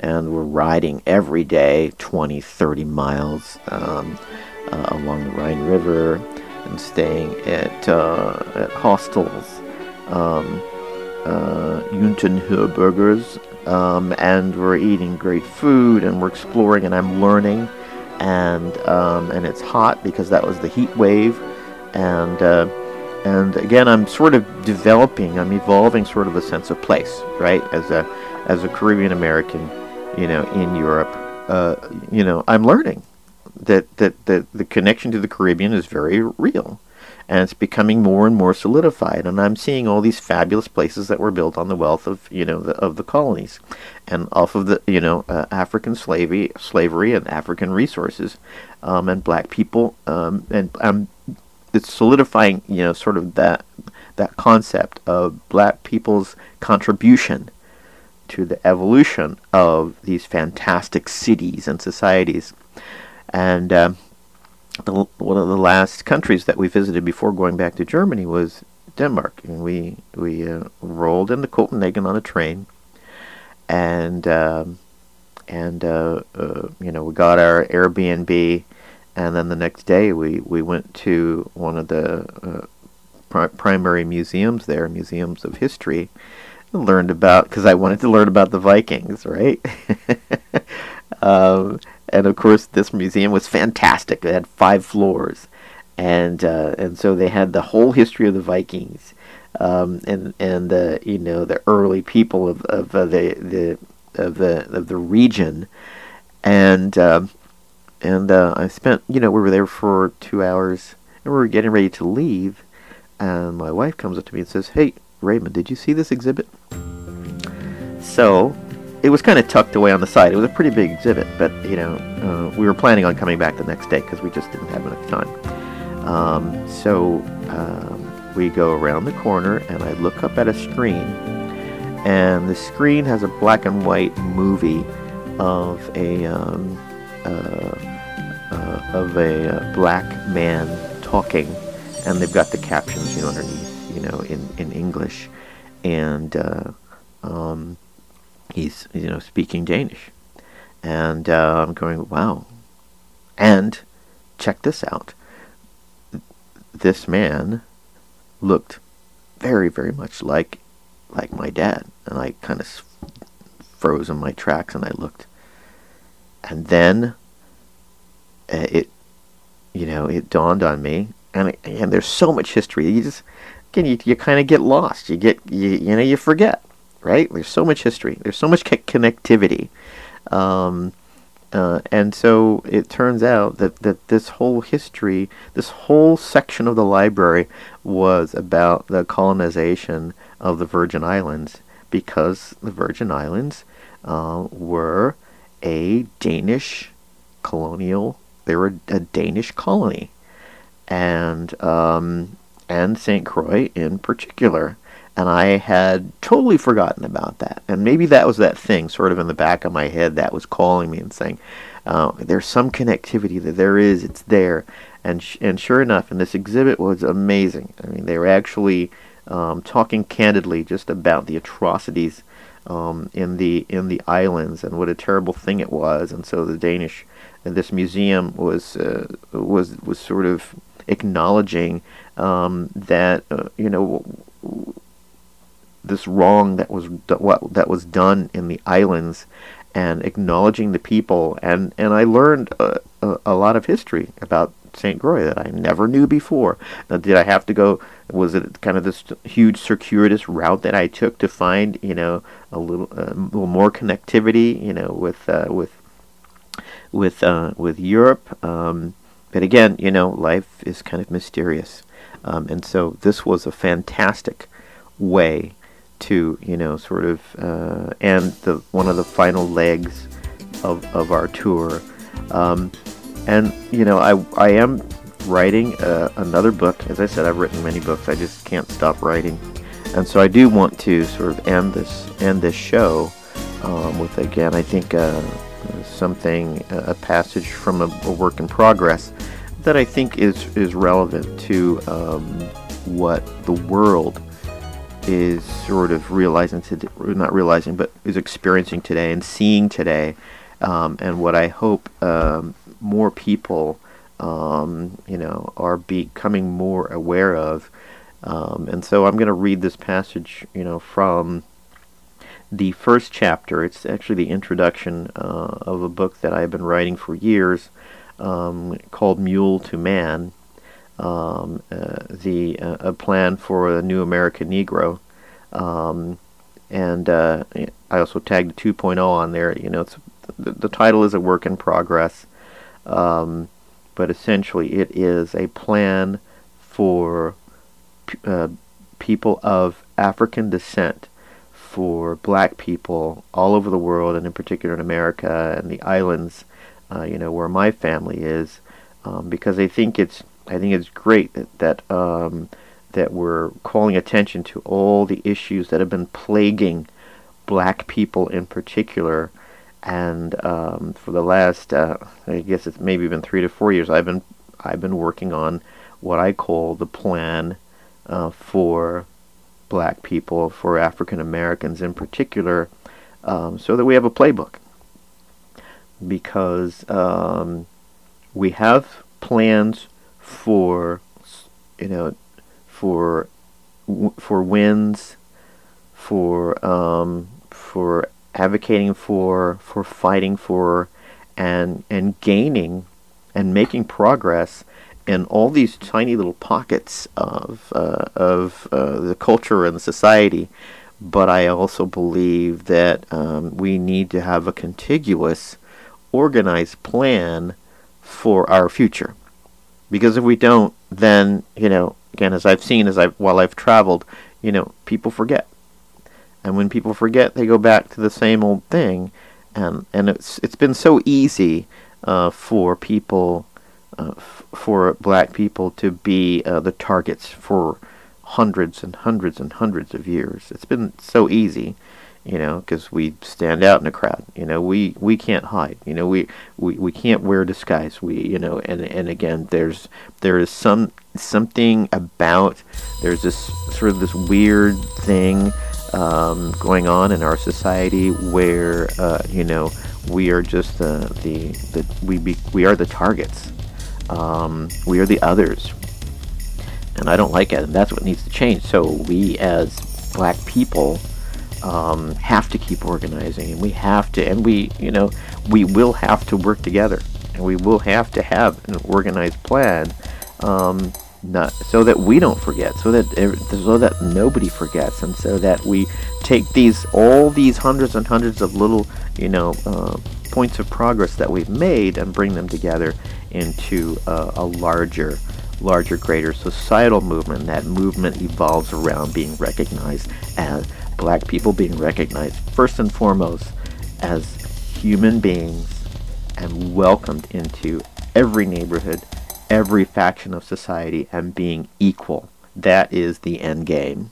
and we're riding every day 20, 30 miles um, uh, along the Rhine River, and staying at uh, at hostels, um, uh, um, and we're eating great food, and we're exploring, and I'm learning, and um, and it's hot because that was the heat wave, and uh, and again i'm sort of developing i'm evolving sort of a sense of place right? As a as a caribbean american you know in europe uh, you know i'm learning that, that that the connection to the caribbean is very real. And it's becoming more and more solidified. And i'm seeing all these fabulous places that were built on the wealth of you know the, of the colonies. And off of the you know uh, african slavery slavery and african resources um, and black people um, and i'm it's solidifying, you know, sort of that that concept of black people's contribution to the evolution of these fantastic cities and societies. And um, the, one of the last countries that we visited before going back to Germany was Denmark, and we we uh, rolled into Copenhagen on a train, and um, and uh, uh, you know we got our Airbnb. And then the next day we, we went to one of the uh, pri- primary museums there, museums of history, and learned about because I wanted to learn about the Vikings, right? <laughs> um, and of course, this museum was fantastic. It had five floors, and uh, and so they had the whole history of the Vikings, um, and and the you know the early people of of uh, the the of the of the region, and um, and uh, I spent, you know, we were there for two hours, and we were getting ready to leave, and my wife comes up to me and says, "Hey, Raymond, did you see this exhibit?" So, it was kind of tucked away on the side. It was a pretty big exhibit, but you know, uh, we were planning on coming back the next day because we just didn't have enough time. Um, so um, we go around the corner, and I look up at a screen, and the screen has a black and white movie of a um, uh, uh, of a uh, black man talking, and they've got the captions, you know, underneath, you know, in in English, and uh, um, he's you know speaking Danish, and uh, I'm going, wow, and check this out. This man looked very, very much like like my dad, and I kind of froze in my tracks, and I looked, and then uh, it, you know, it dawned on me, and and there's so much history. You just again, you you kind of get lost. You get you you know you forget, right? There's so much history. There's so much connectivity. Um, uh, and so it turns out that, that this whole history, this whole section of the library was about the colonization of the Virgin Islands because the Virgin Islands uh, were a Danish colonial, they were a Danish colony. And, um, and St. Croix in particular and I had totally forgotten about that. And maybe that was that thing sort of in the back of my head that was calling me and saying, uh, there's some connectivity that there is, it's there. And, sh- and sure enough, and this exhibit was amazing. I mean, they were actually um, talking candidly just about the atrocities um, in the in the islands and what a terrible thing it was. And so the Danish, and this museum was uh, was was sort of acknowledging um, that uh, you know this wrong that was what that was done in the islands and acknowledging the people and and I learned a, a, a lot of history about St. Croix that I never knew before. Now, did I have to go? Was it kind of this huge circuitous route that I took to find, you know, a little, uh, little more connectivity, you know, with uh, with with uh, with Europe? Um, but again, you know, life is kind of mysterious, um, and so this was a fantastic way to you know sort of uh, and the one of the final legs of of our tour. Um, and you know I I am writing uh, another book. As I said I've written many books. I just can't stop writing. And so I do want to sort of end this end this show um, with again I think uh, something a passage from a, a, work in progress that I think is is relevant to um, what the world is sort of realizing today, not realizing, but is experiencing today and seeing today, um, and what I hope um, more people, um, you know, are becoming more aware of. Um, and so I'm going to read this passage, you know, from the first chapter. It's actually the introduction uh, of a book that I've been writing for years, um, called Mule to Man um, uh, the uh, a plan for a new American Negro, um, and uh, I also tagged 2.0 on there. You know, it's the, the title is a work in progress, um, but essentially it is a plan for uh, people of African descent, for Black people all over the world, and in particular in America and the islands. Uh, you know, where my family is, um, because they think it's I think it's great that that um, that we're calling attention to all the issues that have been plaguing black people in particular. And um, for the last, uh, I guess it's maybe been three to four years, I've been I've been working on what I call the plan uh, for black people, for African Americans in particular, um, so that we have a playbook. Because um, we have plans for you know for for wins for um, for advocating for for fighting for and and gaining and making progress in all these tiny little pockets of uh, of uh, the culture and the society. But I also believe that um, we need to have a contiguous organized plan for our future because if we don't, then you know, again, as I've seen, as I while I've traveled, you know, people forget, and when people forget, they go back to the same old thing, and and it's it's been so easy uh, for people, uh, f- for black people to be uh, the targets for hundreds and hundreds and hundreds of years. It's been so easy, you know, because we stand out in a crowd. You know, we, we can't hide. You know, we, we, we can't wear disguise. We, you know, and, and again, there's there is some something about there's this sort of this weird thing um, going on in our society where uh, you know we are just the the, the we be, we are the targets. Um, we are the others, and I don't like it, and that's what needs to change. So we as black people um, have to keep organizing, and we have to, and we, you know, we will have to work together, and we will have to have an organized plan, um, not so that we don't forget, so that so that nobody forgets, and so that we take these all these hundreds and hundreds of little, you know, uh, points of progress that we've made and bring them together into uh, a larger larger, greater societal movement. That movement evolves around being recognized as black people being recognized first and foremost as human beings and welcomed into every neighborhood, every faction of society, and being equal. That is the end game.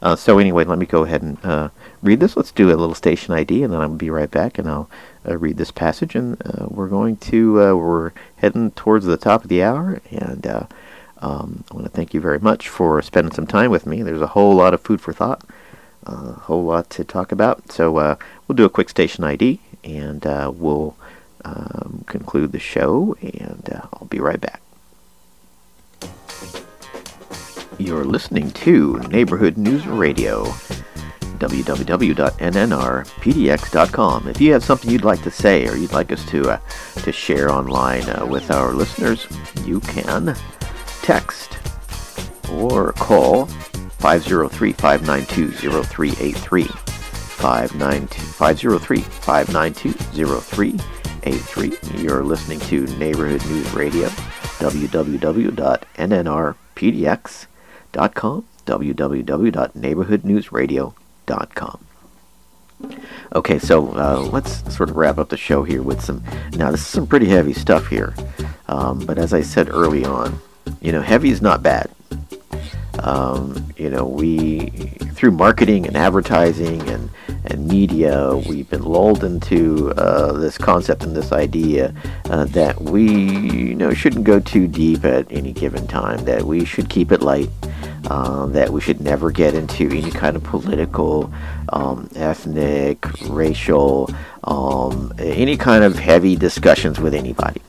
Uh, so anyway, let me go ahead and uh, read this. Let's do a little station ID, and then I'll be right back, and I'll uh, read this passage. And uh, we're going to uh, we're heading towards the top of the hour, and uh, um, I want to thank you very much for spending some time with me. There's a whole lot of food for thought a whole lot to talk about. So uh, we'll do a quick station ID and uh, we'll um, conclude the show and uh, I'll be right back. You're listening to Neighborhood News Radio, www.nnrpdx.com. If you have something you'd like to say or you'd like us to uh, to share online uh, with our listeners, you can text or call 503-592-0383. 503-592-0383. You're listening to Neighborhood News Radio, www.nnrpdx.com, www.neighborhoodnewsradio.com. Okay, so uh, let's sort of wrap up the show here with some. Now, this is some pretty heavy stuff here, um, but as I said early on, you know, heavy is not bad. Um, you know, we through marketing and advertising and and media, we've been lulled into uh, this concept and this idea uh, that we you know shouldn't go too deep at any given time. That we should keep it light. Uh, that we should never get into any kind of political, um, ethnic, racial, um, any kind of heavy discussions with anybody.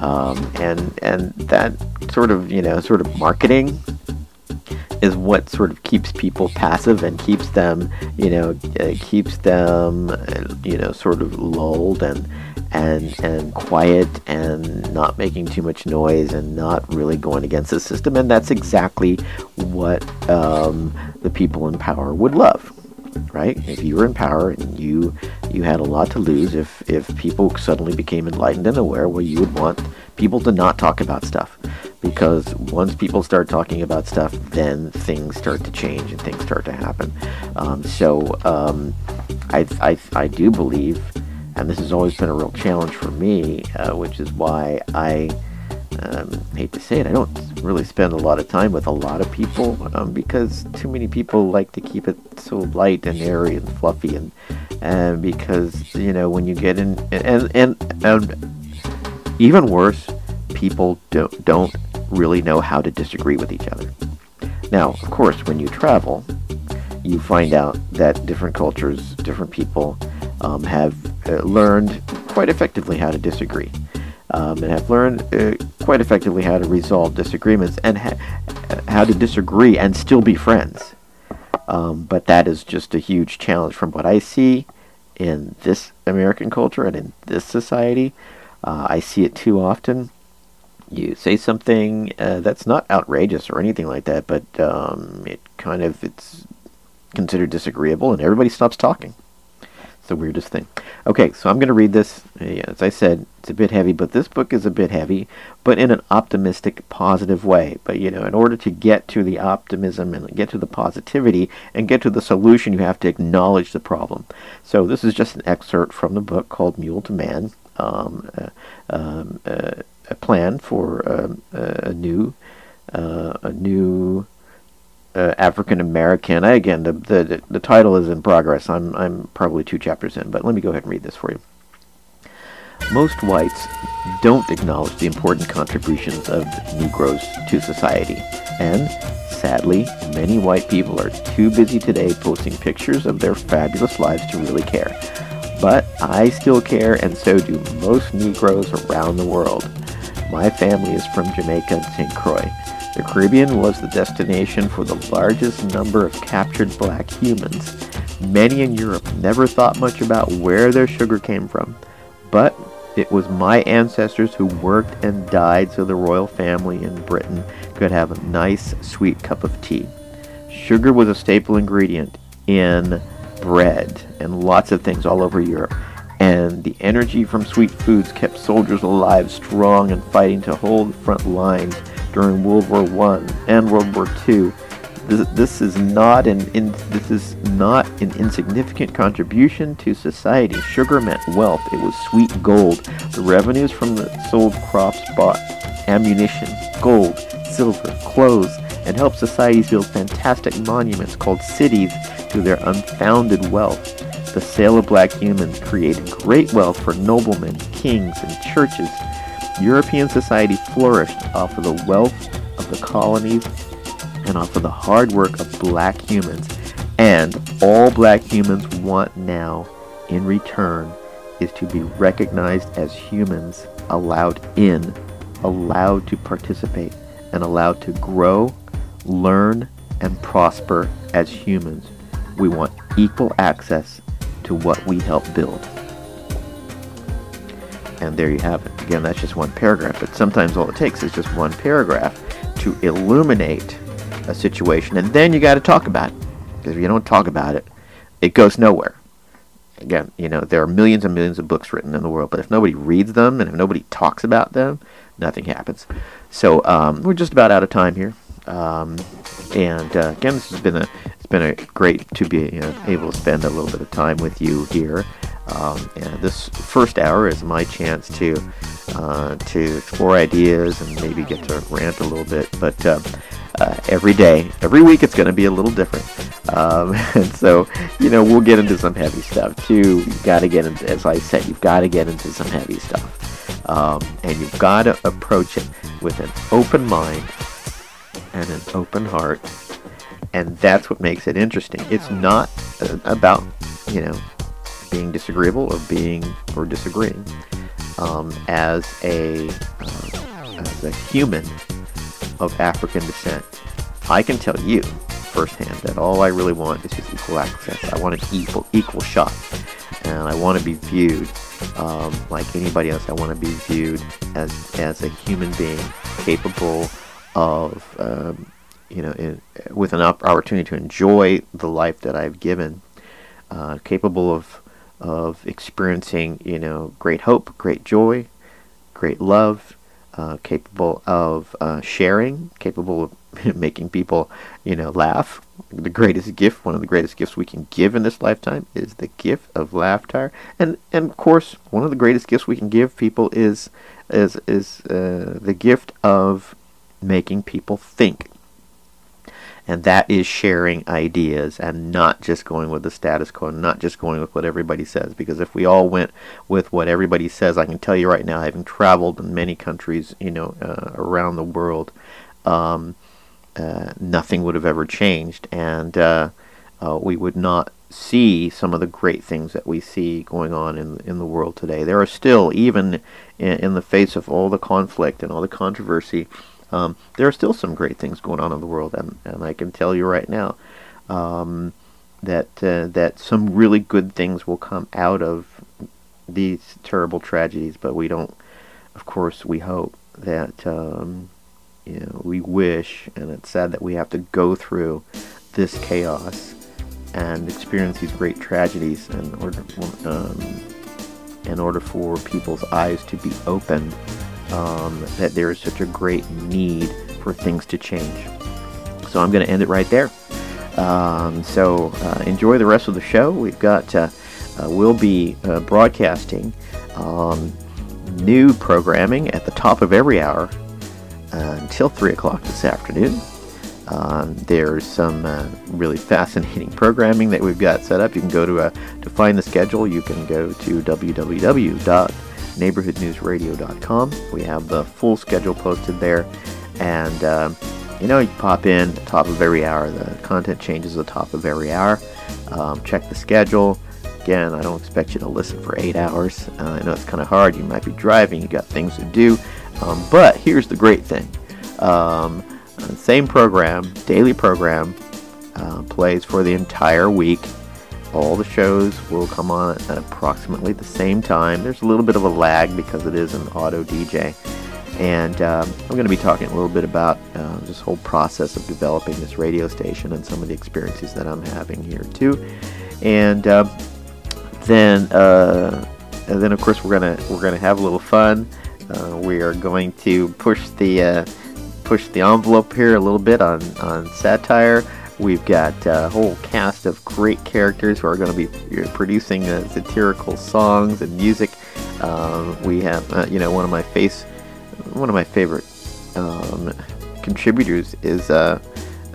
Um, and and that sort of you know sort of marketing is what sort of keeps people passive and keeps them, you know, uh, keeps them, uh, you know, sort of lulled and and and quiet and not making too much noise and not really going against the system. And that's exactly what um, the people in power would love, right? If you were in power and you you had a lot to lose, if if people suddenly became enlightened and aware, well, you would want people to not talk about stuff because once people start talking about stuff, then things start to change and things start to happen. Um, so um, I, I, I do believe, and this has always been a real challenge for me, uh, which is why I um, hate to say it, I don't really spend a lot of time with a lot of people um, because too many people like to keep it so light and airy and fluffy, and and because you know when you get in and and, and even worse, people don't don't really know how to disagree with each other. Now, of course, when you travel, you find out that different cultures, different people um, have uh, learned quite effectively how to disagree. Um, and have learned uh, quite effectively how to resolve disagreements and ha- how to disagree and still be friends. Um, but that is just a huge challenge from what I see in this American culture and in this society. Uh, I see it too often you say something uh, that's not outrageous or anything like that, but um, it kind of it's considered disagreeable, and everybody stops talking. It's the weirdest thing. Okay, so I'm going to read this. As I said, it's a bit heavy, but this book is a bit heavy, but in an optimistic, positive way. But you know, in order to get to the optimism and get to the positivity and get to the solution, you have to acknowledge the problem. So this is just an excerpt from the book called Mule to Man. Um, uh, um, uh, a plan for um, a new uh, a new uh, African American. Again, the, the the title is in progress. I'm I'm probably two chapters in, but let me go ahead and read this for you. Most whites don't acknowledge the important contributions of Negroes to society, and sadly, many white people are too busy today posting pictures of their fabulous lives to really care. But I still care, and so do most Negroes around the world. My family is from Jamaica and St. Croix. The Caribbean was the destination for the largest number of captured black humans. Many in Europe never thought much about where their sugar came from, but it was my ancestors who worked and died so the royal family in Britain could have a nice, sweet cup of tea. Sugar was a staple ingredient in bread and lots of things all over Europe. And the energy from sweet foods kept soldiers alive, strong, and fighting to hold the front lines during World War One and World War Two. This, this is not an in, this is not an insignificant contribution to society. Sugar meant wealth. It was sweet gold. The revenues from the sold crops bought ammunition, gold, silver, clothes, and helped societies build fantastic monuments called cities through their unfounded wealth. The sale of black humans created great wealth for noblemen, kings, and churches. European society flourished off of the wealth of the colonies and off of the hard work of black humans. And all black humans want now, in return, is to be recognized as humans, allowed in, allowed to participate, and allowed to grow, learn, and prosper as humans. We want equal access to what we help build. And there you have it. Again, that's just one paragraph, but sometimes all it takes is just one paragraph to illuminate a situation, and then you got to talk about it. Because if you don't talk about it, it goes nowhere. Again, you know, there are millions and millions of books written in the world, but if nobody reads them and if nobody talks about them, nothing happens. So um, we're just about out of time here. Um, and uh, again, this has been a it's been a great to be uh, able to spend a little bit of time with you here. Um, and this first hour is my chance to uh, to explore ideas and maybe get to rant a little bit. But uh, uh, every day, every week, it's going to be a little different. Um, <laughs> and so, you know, we'll get into some heavy stuff too. You've got to get into, as I said, you've got to get into some heavy stuff, um, and you've got to approach it with an open mind and an open heart, and that's what makes it interesting. It's not uh, about, you know, being disagreeable or being or disagreeing. Um, as a uh, as a human of African descent, I can tell you firsthand that all I really want is just equal access. I want an equal equal shot, and I want to be viewed um, like anybody else. I want to be viewed as as a human being capable of um, you know in, with an opportunity to enjoy the life that I've given, uh, capable of of experiencing you know great hope, great joy, great love, uh, capable of uh, sharing, capable of <laughs> making people, you know, laugh. The greatest gift, one of the greatest gifts we can give in this lifetime, is the gift of laughter. And and of course, one of the greatest gifts we can give people is is is uh, the gift of making people think and that is sharing ideas and not just going with the status quo, not just going with what everybody says. Because if we all went with what everybody says, I can tell you right now, having traveled in many countries, you know, uh, around the world, um, uh, nothing would have ever changed, and uh, uh we would not see some of the great things that we see going on in in the world today. There are still, even in, in the face of all the conflict and all the controversy um, there are still some great things going on in the world, and, and I can tell you right now um, that uh, that some really good things will come out of these terrible tragedies. But we don't, of course, we hope that um, you know we wish, and it's sad that we have to go through this chaos and experience these great tragedies in order um, in order for people's eyes to be opened um, that there is such a great need for things to change. So I'm going to end it right there. Um, so uh, enjoy the rest of the show. We've got, uh, uh, we'll be uh, broadcasting um, new programming at the top of every hour uh, until 3 o'clock this afternoon. Um, there's some uh, really fascinating <laughs> programming that we've got set up. You can go to to find the schedule. You can go to www.neighborhoodnewsradio.com. We have the full schedule posted there, and um, you know you pop in the top of every hour. The content changes at the top of every hour. Um, check the schedule. Again, I don't expect you to listen for eight hours. Uh, I know it's kind of hard. You might be driving. You got things to do. Um, but here's the great thing. Um, uh, same program, daily program, uh, plays for the entire week. All the shows will come on at approximately the same time. There's a little bit of a lag because it is an auto DJ. And um, I'm going to be talking a little bit about uh, this whole process of developing this radio station and some of the experiences that I'm having here too. And uh, then, uh, and then of course we're gonna we're gonna have a little fun. Uh, we are going to push the push the envelope here a little bit on, on satire. We've got a whole cast of great characters who are going to be producing uh, satirical songs and music. Um, we have, uh, you know, one of my face, one of my favorite um, contributors is uh,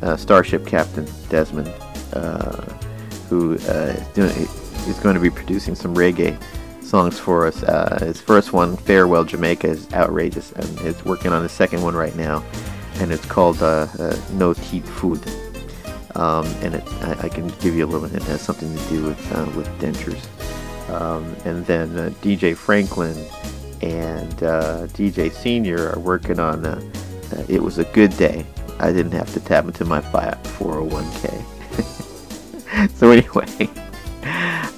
uh Starship Captain Desmond, uh, who uh, is, doing, is going to be producing some reggae songs for us. His first one, Farewell Jamaica, is outrageous, and he's working on his second one right now, and it's called No Teeth Food. Um, and it, I, I, can give you a little hint. It has something to do with uh, with dentures. Um, and then uh, DJ Franklin and uh, DJ Senior are working on It Was a Good Day. I didn't have to tap into my 401k. <laughs> so anyway,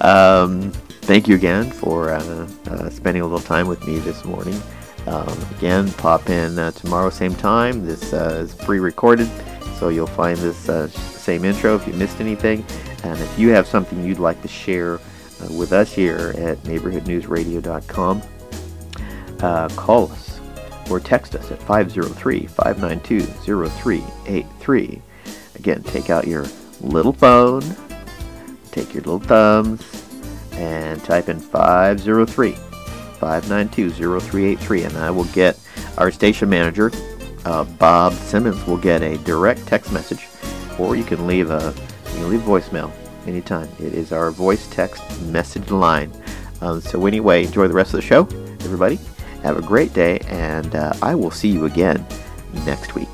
<laughs> um, thank you again for uh, uh, spending a little time with me this morning. Um, again, pop in uh, tomorrow, same time. This uh, is pre recorded, so you'll find this uh, same intro if you missed anything. And if you have something you'd like to share uh, with us here at neighborhoodnewsradio.com, call us or text us at 503 592 0383. Again, take out your little phone, take your little thumbs, and type in 503 592 0383 and I will get our station manager, uh, Bob Simmons, will get a direct text message or you can leave a you can leave voicemail anytime. It is our voice text message line. Um, so anyway, enjoy the rest of the show, everybody. Have a great day, and uh, I will see you again next week.